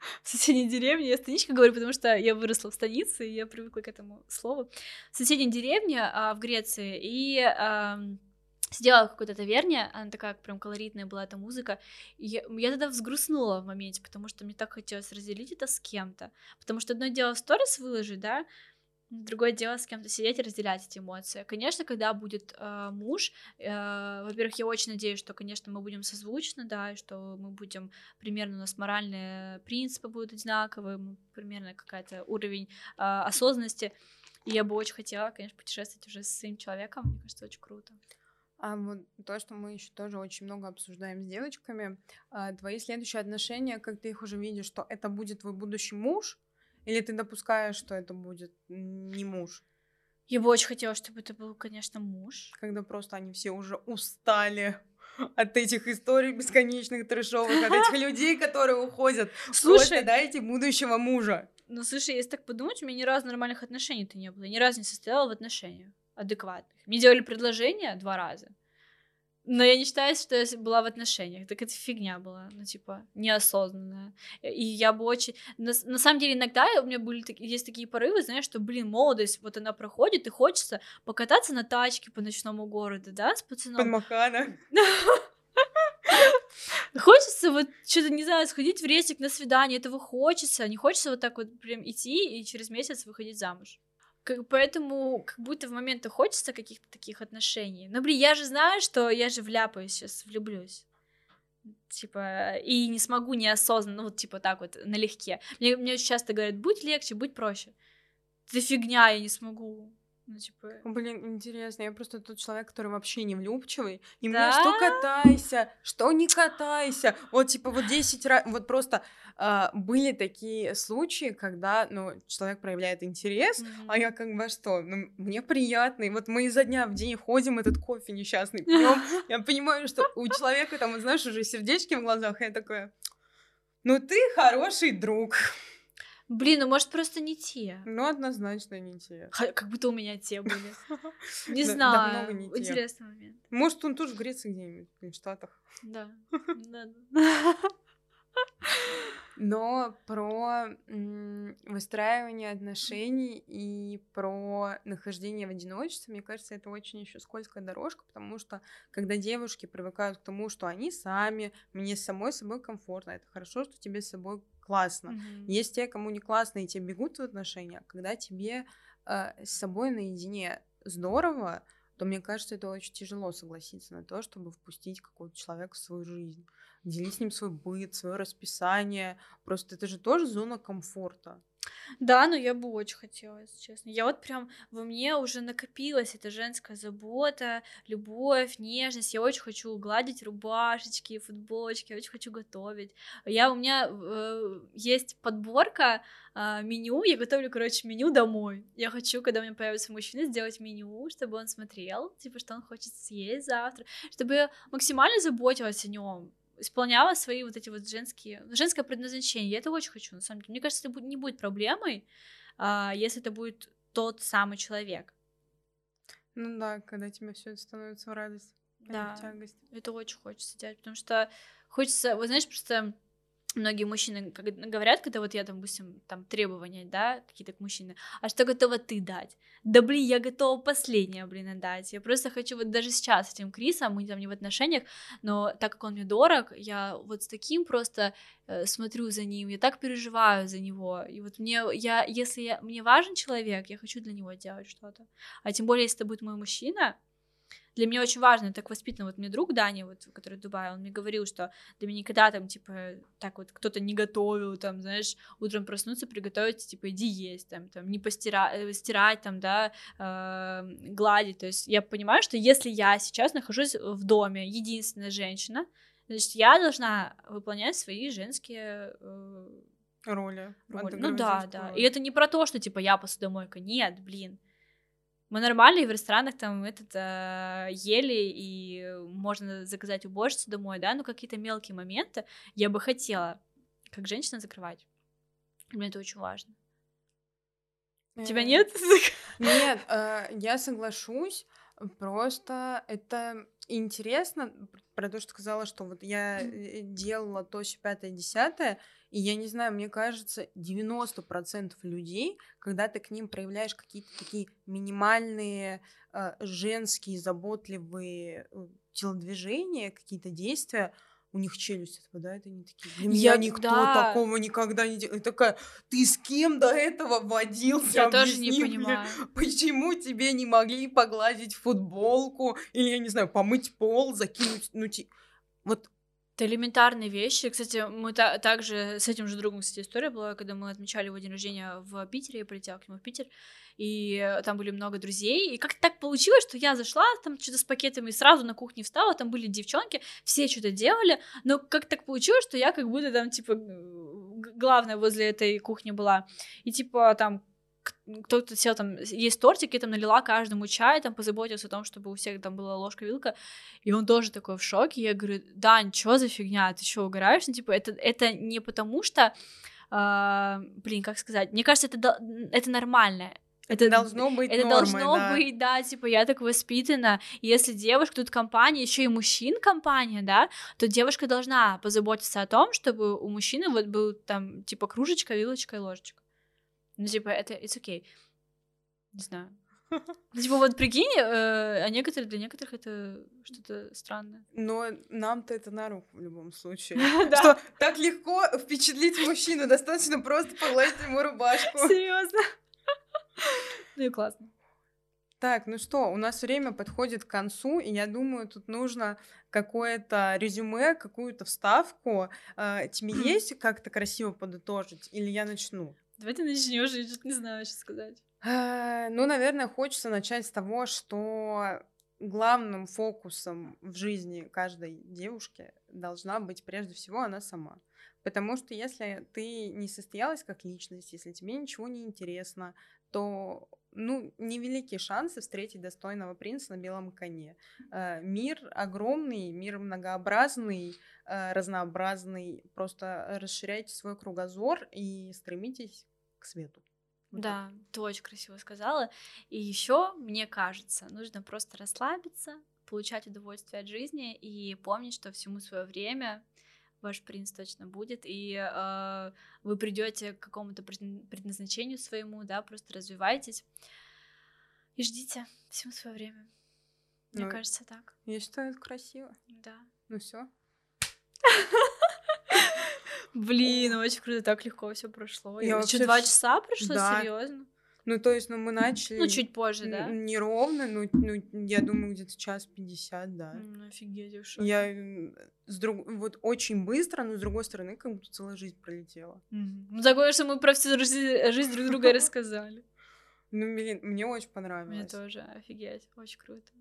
S2: <laughs> в соседней деревне. Я станичка говорю, потому что я выросла в станице, и я привыкла к этому слову. В соседней деревне а, в Греции, и а, сделала какое-то таверне, она такая прям колоритная была эта музыка, и я, я тогда взгрустнула в моменте, потому что мне так хотелось разделить это с кем-то, потому что одно дело в сторис выложить, да, другое дело с кем-то сидеть и разделять эти эмоции. Конечно, когда будет э, муж, э, во-первых, я очень надеюсь, что, конечно, мы будем созвучны, да, и что мы будем примерно у нас моральные принципы будут одинаковые, примерно какая-то уровень э, осознанности. И я бы очень хотела, конечно, путешествовать уже с своим человеком. Мне кажется, очень круто.
S1: А вот то, что мы еще тоже очень много обсуждаем с девочками, а, твои следующие отношения, как ты их уже видишь, что это будет твой будущий муж, или ты допускаешь, что это будет не муж?
S2: Я бы очень хотела, чтобы это был, конечно, муж.
S1: Когда просто они все уже устали <laughs> от этих историй бесконечных трешовых, от этих людей, <laughs> которые уходят. Слушай, просто дайте будущего мужа.
S2: Ну, слушай, если так подумать, у меня ни разу нормальных отношений-то не было. Я ни разу не состояла в отношениях адекватных. Мне делали предложение два раза. Но я не считаю, что я была в отношениях. Так это фигня была, ну, типа, неосознанная. И я бы очень... На, на самом деле, иногда у меня были есть такие порывы, знаешь, что, блин, молодость, вот она проходит, и хочется покататься на тачке по ночному городу, да, с пацаном.
S1: Под Махана. <laughs>
S2: Хочется вот что-то, не знаю, сходить в рейсик на свидание, этого хочется, не хочется вот так вот прям идти и через месяц выходить замуж. Как, поэтому как будто в моменты хочется каких-то таких отношений. Но, блин, я же знаю, что я же вляпаюсь сейчас, влюблюсь. Типа, и не смогу неосознанно, ну, вот, типа, так вот, налегке. Мне, мне очень часто говорят, будь легче, будь проще. Это фигня, я не смогу. Ну, типа...
S1: Блин, интересно, я просто тот человек, который вообще не влюбчивый. И да? мне что катайся, что не катайся. Вот, типа, вот 10 раз, вот просто э, были такие случаи, когда, ну, человек проявляет интерес, mm-hmm. а я как бы что, ну, мне приятно. И вот мы изо дня в день ходим, этот кофе несчастный пьем. <laughs> Я понимаю, что у человека там, знаешь, уже сердечки в глазах, и я такая, ну, ты хороший друг.
S2: Блин, ну может просто не те.
S1: Ну, однозначно не те.
S2: Как будто у меня те <laughs> были. Не знаю. Интересный момент.
S1: Может, он тоже в Греции где-нибудь, в Штатах.
S2: Да. <laughs> <laughs>
S1: Но про выстраивание отношений и про нахождение в одиночестве, мне кажется, это очень еще скользкая дорожка, потому что когда девушки привыкают к тому, что они сами, мне самой собой комфортно, это хорошо, что тебе с собой классно. Mm-hmm. Есть те, кому не классно, и те бегут в отношения, когда тебе э, с собой наедине здорово, то мне кажется, это очень тяжело согласиться на то, чтобы впустить какого-то человека в свою жизнь, делить с ним свой быт, свое расписание. Просто это же тоже зона комфорта.
S2: Да, но я бы очень хотела, если честно. Я вот прям во мне уже накопилась эта женская забота, любовь, нежность. Я очень хочу гладить рубашечки, футболочки, я очень хочу готовить. Я у меня э, есть подборка э, меню. Я готовлю, короче, меню домой. Я хочу, когда у меня появится мужчина, сделать меню, чтобы он смотрел, типа, что он хочет съесть завтра, чтобы я максимально заботилась о нем исполняла свои вот эти вот женские, женское предназначение. Я это очень хочу, на самом деле. Мне кажется, это не будет проблемой, а, если это будет тот самый человек.
S1: Ну да, когда тебе все это становится в радость,
S2: а да, в тягость. Это очень хочется делать, потому что хочется, вот знаешь, просто многие мужчины говорят, когда вот я, допустим, там требования, да, какие-то к мужчине, а что готова ты дать? Да, блин, я готова последнее, блин, отдать. Я просто хочу вот даже сейчас с этим Крисом, мы там не в отношениях, но так как он мне дорог, я вот с таким просто э, смотрю за ним, я так переживаю за него. И вот мне, я, если я, мне важен человек, я хочу для него делать что-то. А тем более, если это будет мой мужчина, для меня очень важно, так воспитан вот мне друг Дани, вот, который в Дубае, он мне говорил, что для меня никогда там, типа, так вот кто-то не готовил, там, знаешь, утром проснуться, приготовить, типа, иди есть, там, там, не постирать, э, стирать, там, да, э, гладить, то есть я понимаю, что если я сейчас нахожусь в доме, единственная женщина, значит, я должна выполнять свои женские э,
S1: роли.
S2: роли. Ну да, да. И это не про то, что типа я посудомойка. Нет, блин. Мы нормально и в ресторанах там этот э, ели, и можно заказать уборщицу домой, да, но какие-то мелкие моменты я бы хотела, как женщина, закрывать. Мне это очень важно. Тебя нет? <laughs>
S1: Нет, <laughs> э, я соглашусь. Просто это интересно про то, что сказала, что вот я э, делала то, все пятое, десятое, и я не знаю, мне кажется, 90% людей, когда ты к ним проявляешь какие-то такие минимальные э, женские, заботливые э, телодвижения, какие-то действия, у них челюсть отпадает, они такие, для меня я, никто да. такого никогда не делал. И такая, ты с кем до этого водился?
S2: Я тоже не понимаю. <laughs>
S1: Почему тебе не могли погладить футболку, или, я не знаю, помыть пол, закинуть, ну, ти... вот
S2: это элементарные вещи. Кстати, мы та- также с этим же другом, кстати, история была, когда мы отмечали его день рождения в Питере, я полетела к нему в Питер, и там были много друзей, и как-то так получилось, что я зашла там что-то с пакетами и сразу на кухне встала, там были девчонки, все что-то делали, но как так получилось, что я как будто там, типа, главная возле этой кухни была, и типа там кто-то сел там, есть тортик, я там налила каждому чай, там позаботился о том, чтобы у всех там была ложка-вилка, и он тоже такой в шоке, я говорю, Дань, что за фигня, ты что, угораешь? Ну, типа, это, это не потому что, э, блин, как сказать, мне кажется, это, это нормально,
S1: это, должно быть
S2: Это
S1: нормой,
S2: должно
S1: да.
S2: быть, да, типа, я так воспитана. Если девушка, тут компания, еще и мужчин компания, да, то девушка должна позаботиться о том, чтобы у мужчины вот был там, типа, кружечка, вилочка и ложечка. Ну, типа, это it's okay. Не знаю. <laughs> Ну, типа, вот прикинь, э, а некоторые, для некоторых это что-то странное.
S1: Но нам-то это на руку в любом случае. <laughs> Что так легко впечатлить мужчину, достаточно просто погладить ему рубашку. <laughs>
S2: Серьезно. <laughs> Ну и классно.
S1: Так, ну что, у нас время подходит к концу, и я думаю, тут нужно какое-то резюме, какую-то вставку. Э, тебе есть как-то красиво подытожить, или я начну?
S2: Давай ты начнешь, я что-то не знаю, что сказать.
S1: Э, ну, наверное, хочется начать с того, что главным фокусом в жизни каждой девушки должна быть прежде всего она сама. Потому что если ты не состоялась как личность, если тебе ничего не интересно, то ну, невеликие шансы встретить достойного принца на белом коне. Э, мир огромный, мир многообразный, э, разнообразный. Просто расширяйте свой кругозор и стремитесь к свету.
S2: Вот да, так. ты очень красиво сказала. И еще, мне кажется, нужно просто расслабиться, получать удовольствие от жизни и помнить, что всему свое время ваш принц точно будет, и э, вы придете к какому-то предназначению своему, да, просто развивайтесь и ждите всему свое время. Мне ну, кажется, так.
S1: Я считаю, это красиво.
S2: Да.
S1: Ну все.
S2: Блин, очень круто, так легко все прошло. Я вообще... два часа прошло, да. серьезно.
S1: Ну, то есть, ну, мы начали...
S2: Ну, чуть позже, да?
S1: Неровно, ну, ну, я думаю, где-то час пятьдесят, да.
S2: Ну, офигеть, уж.
S1: Я с друг... вот очень быстро, но с другой стороны, как будто целая жизнь пролетела.
S2: Ну, такое, что мы про всю жизнь друг друга <laughs> рассказали.
S1: Ну, блин, мне очень понравилось.
S2: Мне тоже, офигеть, очень круто.